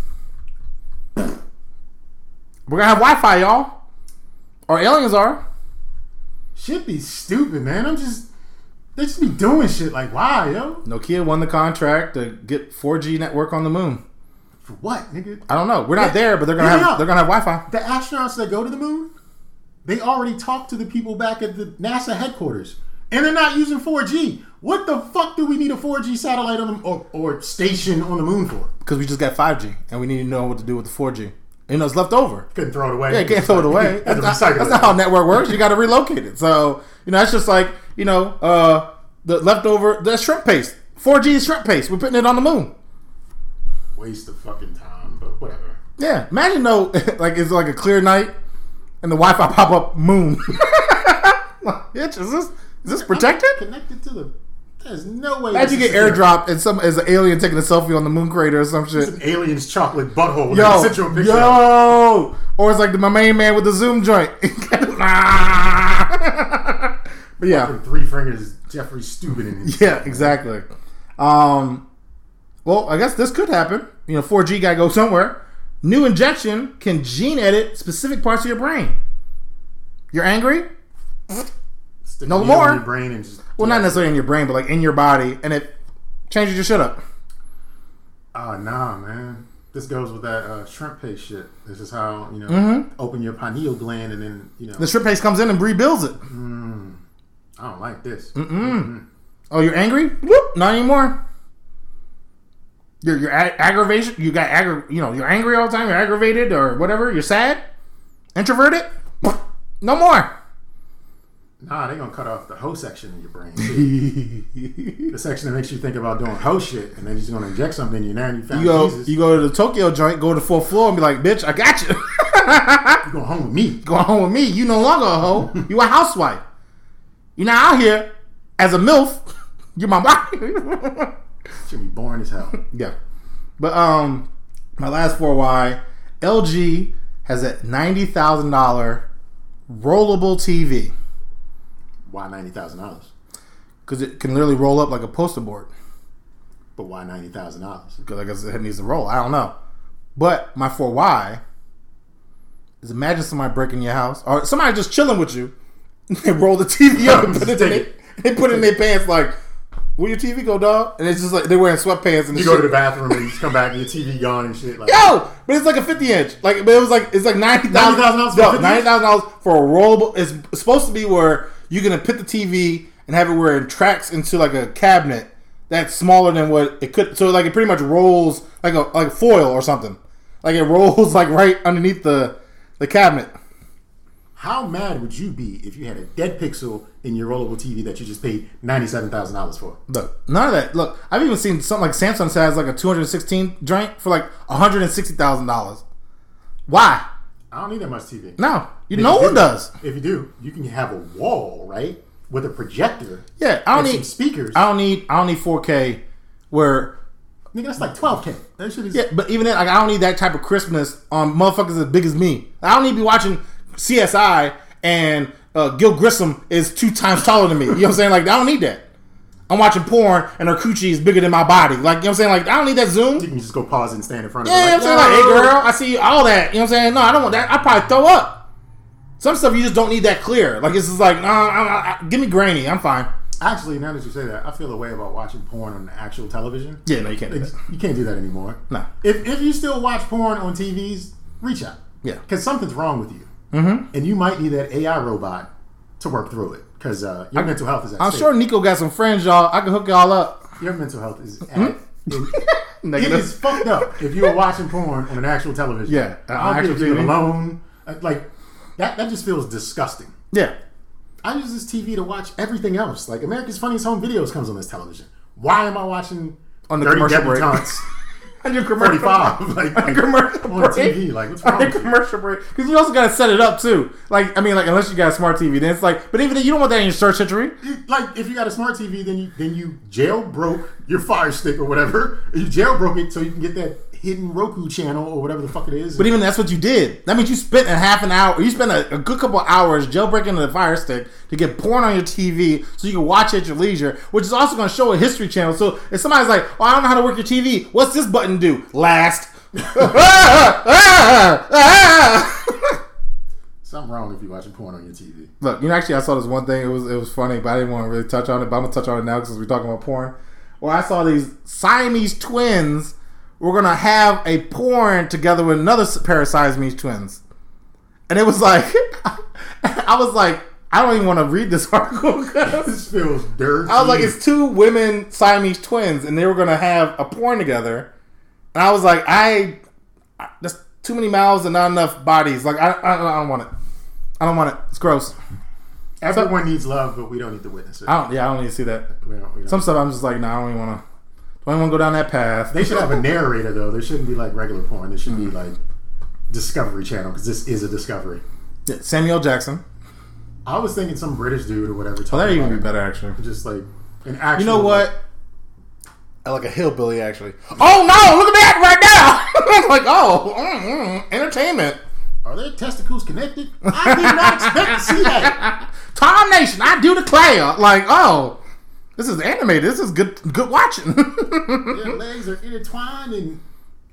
We're gonna have Wi-Fi, y'all. Or aliens are. Shit be stupid, man. I'm just. They just be doing shit like, why, yo? Nokia won the contract to get 4G network on the moon. For what, nigga? I don't know. We're not Yeah. there, but they're gonna Yeah, have they're gonna have Wi-Fi. The astronauts that go to the moon, they already talked to the people back at the NASA headquarters, and they're not using 4G. What the fuck do we need a 4G satellite on the or, or station on the moon for? Because we just got 5G and we need to know what to do with the 4G. You know, it's left over. Couldn't throw it away. Yeah, you can't throw it away. That's not, that's not how network works. You got to relocate it. So you know, that's just like you know, uh, the leftover the shrimp paste. 4G shrimp paste. We're putting it on the moon. Waste of fucking time, but whatever. Yeah, imagine though, like it's like a clear night and the Wi-Fi pop up moon. Bitch, is this is this protected? Connected to the. There's no way. Imagine you get is airdropped and some as an alien taking a selfie on the moon crater or some shit. It's an alien's chocolate butthole. Yo, Yo, central picture. yo, or it's like the, my main man with the zoom joint. but yeah, And three fingers, Jeffrey Stupid in it. yeah, exactly. Um, well, I guess this could happen. You know, 4G gotta go somewhere. New injection can gene edit specific parts of your brain. You're angry? No more. In your brain and just. Well, not necessarily in your brain, but like in your body, and it changes your shit up. Ah, nah, man. This goes with that uh, shrimp paste shit. This is how you know Mm-hmm. open your pineal gland and then you know The shrimp paste comes in and rebuilds it. I don't like this. Mm. Oh, you're angry? Whoop, not anymore. You're you're ag- aggravation. You got aggra- You know, you're angry all the time. You're aggravated or whatever. You're sad, introverted. No more. Nah, they gonna cut off the hoe section in your brain. the section that makes you think about doing hoe shit, and then he's gonna inject something in you. Now you found You go, Jesus. you go to the Tokyo joint, go to the fourth floor, and be like, "Bitch, I got you." you going home with me? Going home with me. You no longer a hoe. You a housewife. You're not out here as a milf. You're my wife. Should be boring as hell. Yeah. But um my last four Y, LG has a ninety thousand dollar rollable TV. Why ninety thousand dollars? Because it can literally roll up like a poster board. But why ninety thousand dollars? Because I guess it needs to roll. I don't know. But my four why is imagine somebody breaking your house or somebody just chilling with you. They roll the TV up and put it in it. they put it in their pants like, where your TV go, dog? And it's just like they're wearing sweatpants and You go shit. to the bathroom and you just come back and your TV gone and shit. Like, Yo, but it's like a fifty inch. Like, but it was like it's like ninety thousand $90,000 for No, ninety thousand dollars for a rollable. It's supposed to be where you're gonna put the TV and have it where it tracks into like a cabinet that's smaller than what it could. So like it pretty much rolls like a like foil or something. Like it rolls like right underneath the the cabinet. How mad would you be if you had a dead pixel in your rollable TV that you just paid ninety seven thousand dollars for? Look, none of that. Look, I've even seen something like Samsung has like a 216 joint for like 160 thousand dollars. Why? I don't need that much TV. No, you, no one do- does. If you do, you can have a wall right with a projector. Yeah, I don't and need speakers. I don't need I don't need 4K where Nigga, that's like twelve k. That shit is. yeah, but even then like I don't need that type of crispness on motherfuckers as big as me. I don't need to be watching CSI and uh, Gil Grissom is two times taller than me. You know what I'm saying? Like I don't need that. I'm watching porn and her coochie is bigger than my body. Like you know what I'm saying? Like I don't need that zoom. You can just go pause and stand in front of Yeah, it. you know what I'm saying? Like, hey girl, I see all that. You know what I'm saying? No, I don't want that. I probably throw up. Some stuff you just don't need that clear. Like it's just like, nah, I, I, give me grainy. I'm fine. Actually, now that you say that, I feel a way about watching porn on actual television. Yeah, no, you can't do that. You can't do that anymore. No. If, if you still watch porn on TVs, reach out. Yeah. Because something's wrong with you. Mm-hmm. And you might need that AI robot to work through it. Because uh, your mental health is at I'm stake. sure Nico got some friends, y'all. I can hook y'all up. Your mental health is at. it- it Negative. fucked up if you were watching porn on an actual television. Yeah, I don't care actual if you're alone. Uh, Like, that, that just feels disgusting. Yeah. I use this TV to watch everything else. Like America's Funniest Home Videos comes on this television. Why am I watching On the 30 commercial break. On your commercial 45 like, On your commercial on break. TV? Like what's wrong On your commercial break. Because you also got to set it up, too. Like, I mean, like, unless you got a smart TV, then it's like, but even then, you don't want that in your search history. Like if you got a smart TV, then you then you jailbroke your Fire Stick or whatever. You jailbroke it so you can get that hidden Roku channel or whatever the fuck it is. But even that's what you did. That means you spent a half an hour, you spent a, a good couple of hours jailbreaking the Fire Stick to get porn on your TV so you can watch it at your leisure, which is also going to show a history channel. So if somebody's like, oh, I don't know how to work your TV, what's this button do? Last. Something wrong if you're watching porn on your TV. Look, you know, actually, I saw this one thing. It was it was funny, but I didn't want to really touch on it. But I'm gonna touch on it now because we're talking about porn. Well, I saw these Siamese twins were gonna have a porn together with another pair of Siamese twins, and it was like, I was like, I don't even want to read this article. This feels dirty. I was like, it's two women Siamese twins, and they were gonna have a porn together, and I was like, I, that's too many mouths and not enough bodies. Like I, I, I don't want it. I don't want it. It's gross. everyone needs love, but we don't need to witness it. I don't. Yeah, I don't need to see that. We don't, we don't. Some stuff I'm just like, nah, I don't even want to. Don't want to go down that path. They should have a narrator though. There shouldn't be like regular porn. There should be like Discovery Channel because this is a Discovery. Yeah, Samuel Jackson. I was thinking some British dude or whatever. Oh, that'd even be better actually. Just like an actual. You know what? I like a hillbilly actually. Oh no! Look at that right now. like oh, mm, mm, entertainment. Are their testicles connected? I did not expect to see that. Tom Nation, I do declare. Like oh, this is animated. This is good. Good watching. Their legs are intertwined, and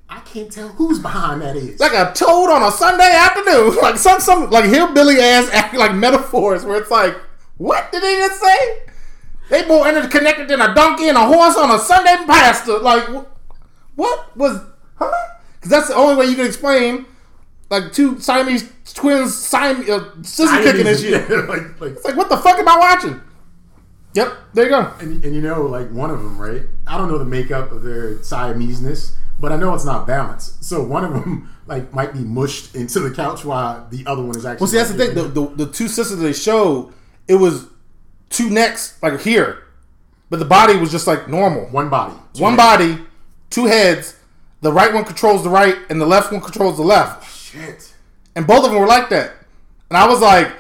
I can't tell who's behind that is. like a toad on a Sunday afternoon. Like some some like hillbilly ass acting like metaphors where it's like, what did he just say? They more interconnected than a donkey and a horse on a Sunday pastor. Like, wh- what was? Huh? Because that's the only way you can explain like two Siamese twins, Siam, uh, scissor kicking shit. Yeah, like, like It's like, what the fuck am I watching? Yep, there you go. And, and you know, like one of them, right? I don't know the makeup of their Siameseness, but I know it's not balanced. So one of them, like, might be mushed into the couch while the other one is actually. Well, see, that's the thing. The, the, the two sisters they showed, it was two necks, like here, but the body was just like normal. one body. One body, two heads. The right one controls the right, and the left one controls the left. Shit. And both of them were like that. And I was like, I,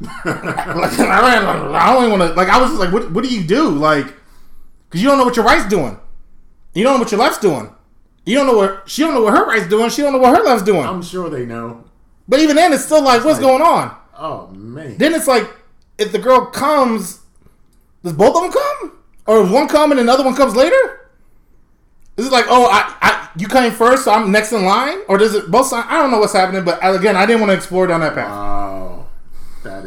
like, I don't even want to. Like, I was just like, what, what do you do? Like, because you don't know what your right's doing. You don't know what your left's doing. You don't know what she don't know what her right's doing. She don't know what her left's doing. I'm sure they know. but even then, it's still like, what's going on? Oh man. Then it's like, if the girl comes, does both of them come, or if one come and another one comes later? Is it like, oh, I, I you came first, so I'm next in line, or does it both sides? I don't know what's happening, but uh, again, I didn't want to explore down that path.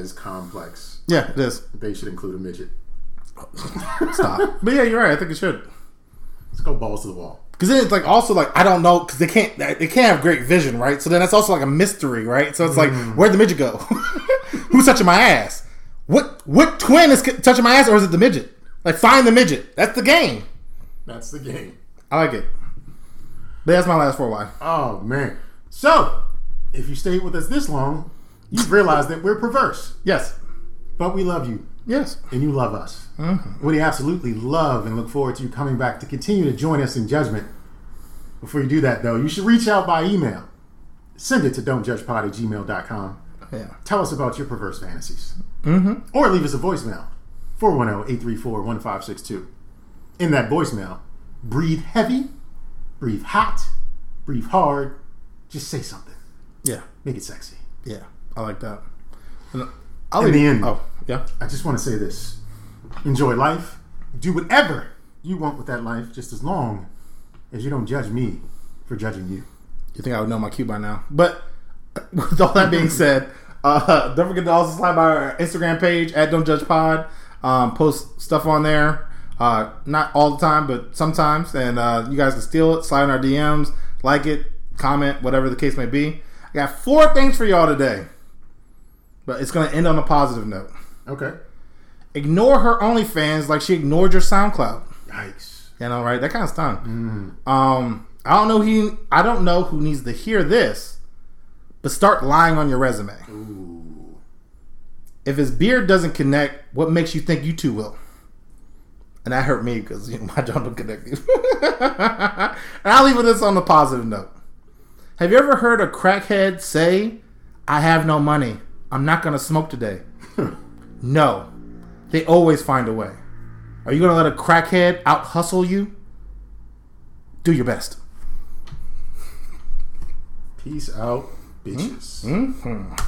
Is complex. Yeah, it is. They should include a midget. Stop. but yeah, you're right. I think it should. Let's go balls to the wall. Because then it's like also like I don't know because they can't they can't have great vision, right? So then that's also like a mystery, right? So it's like mm. where'd the midget go? Who's touching my ass? What what twin is touching my ass, or is it the midget? Like find the midget. That's the game. That's the game. I like it. But that's my last four why. Oh man. So, if you stayed with us this long, you've realized that we're perverse, Yes. but we love you Yes. and you love us. We absolutely love and look forward to you coming back to continue to join us in judgment. Before you do that, though, you should reach out by email. Send it to don'tjudgepod at gmail.com. Yeah. Tell us about your perverse fantasies. Mm-hmm. Or leave us a voicemail 410 834 1562. In that voicemail, breathe heavy, breathe hot, breathe hard. Just say something. Yeah. Make it sexy. Yeah. I like that. And I'll In the end- Oh, yeah. I just want to say this enjoy life, do whatever you want with that life, just as long as you don't judge me for judging you. You think I would know my cue by now. But with all that being said, uh, don't forget to also slide by our Instagram page at Don't Judge Pod. Um, post stuff on there. Uh, not all the time, but sometimes. And uh, you guys can steal it, slide in our DMs, like it, comment, whatever the case may be. I got four things for y'all today. But it's going to end on a positive note. Okay. Ignore her OnlyFans like she ignored your SoundCloud. Yikes. You know, right? That kind of stung. Um, I don't know. He, I don't know who needs to hear this, but start lying on your resume. Ooh. If his beard doesn't connect, what makes you think you two will? And that hurt me because you know, my job don't connect. and I'll leave this on a positive note. Have you ever heard a crackhead say, "I have no money. I'm not gonna smoke today"? no, they always find a way. Are you gonna let a crackhead out hustle you? Do your best. Peace out, bitches. Mhm.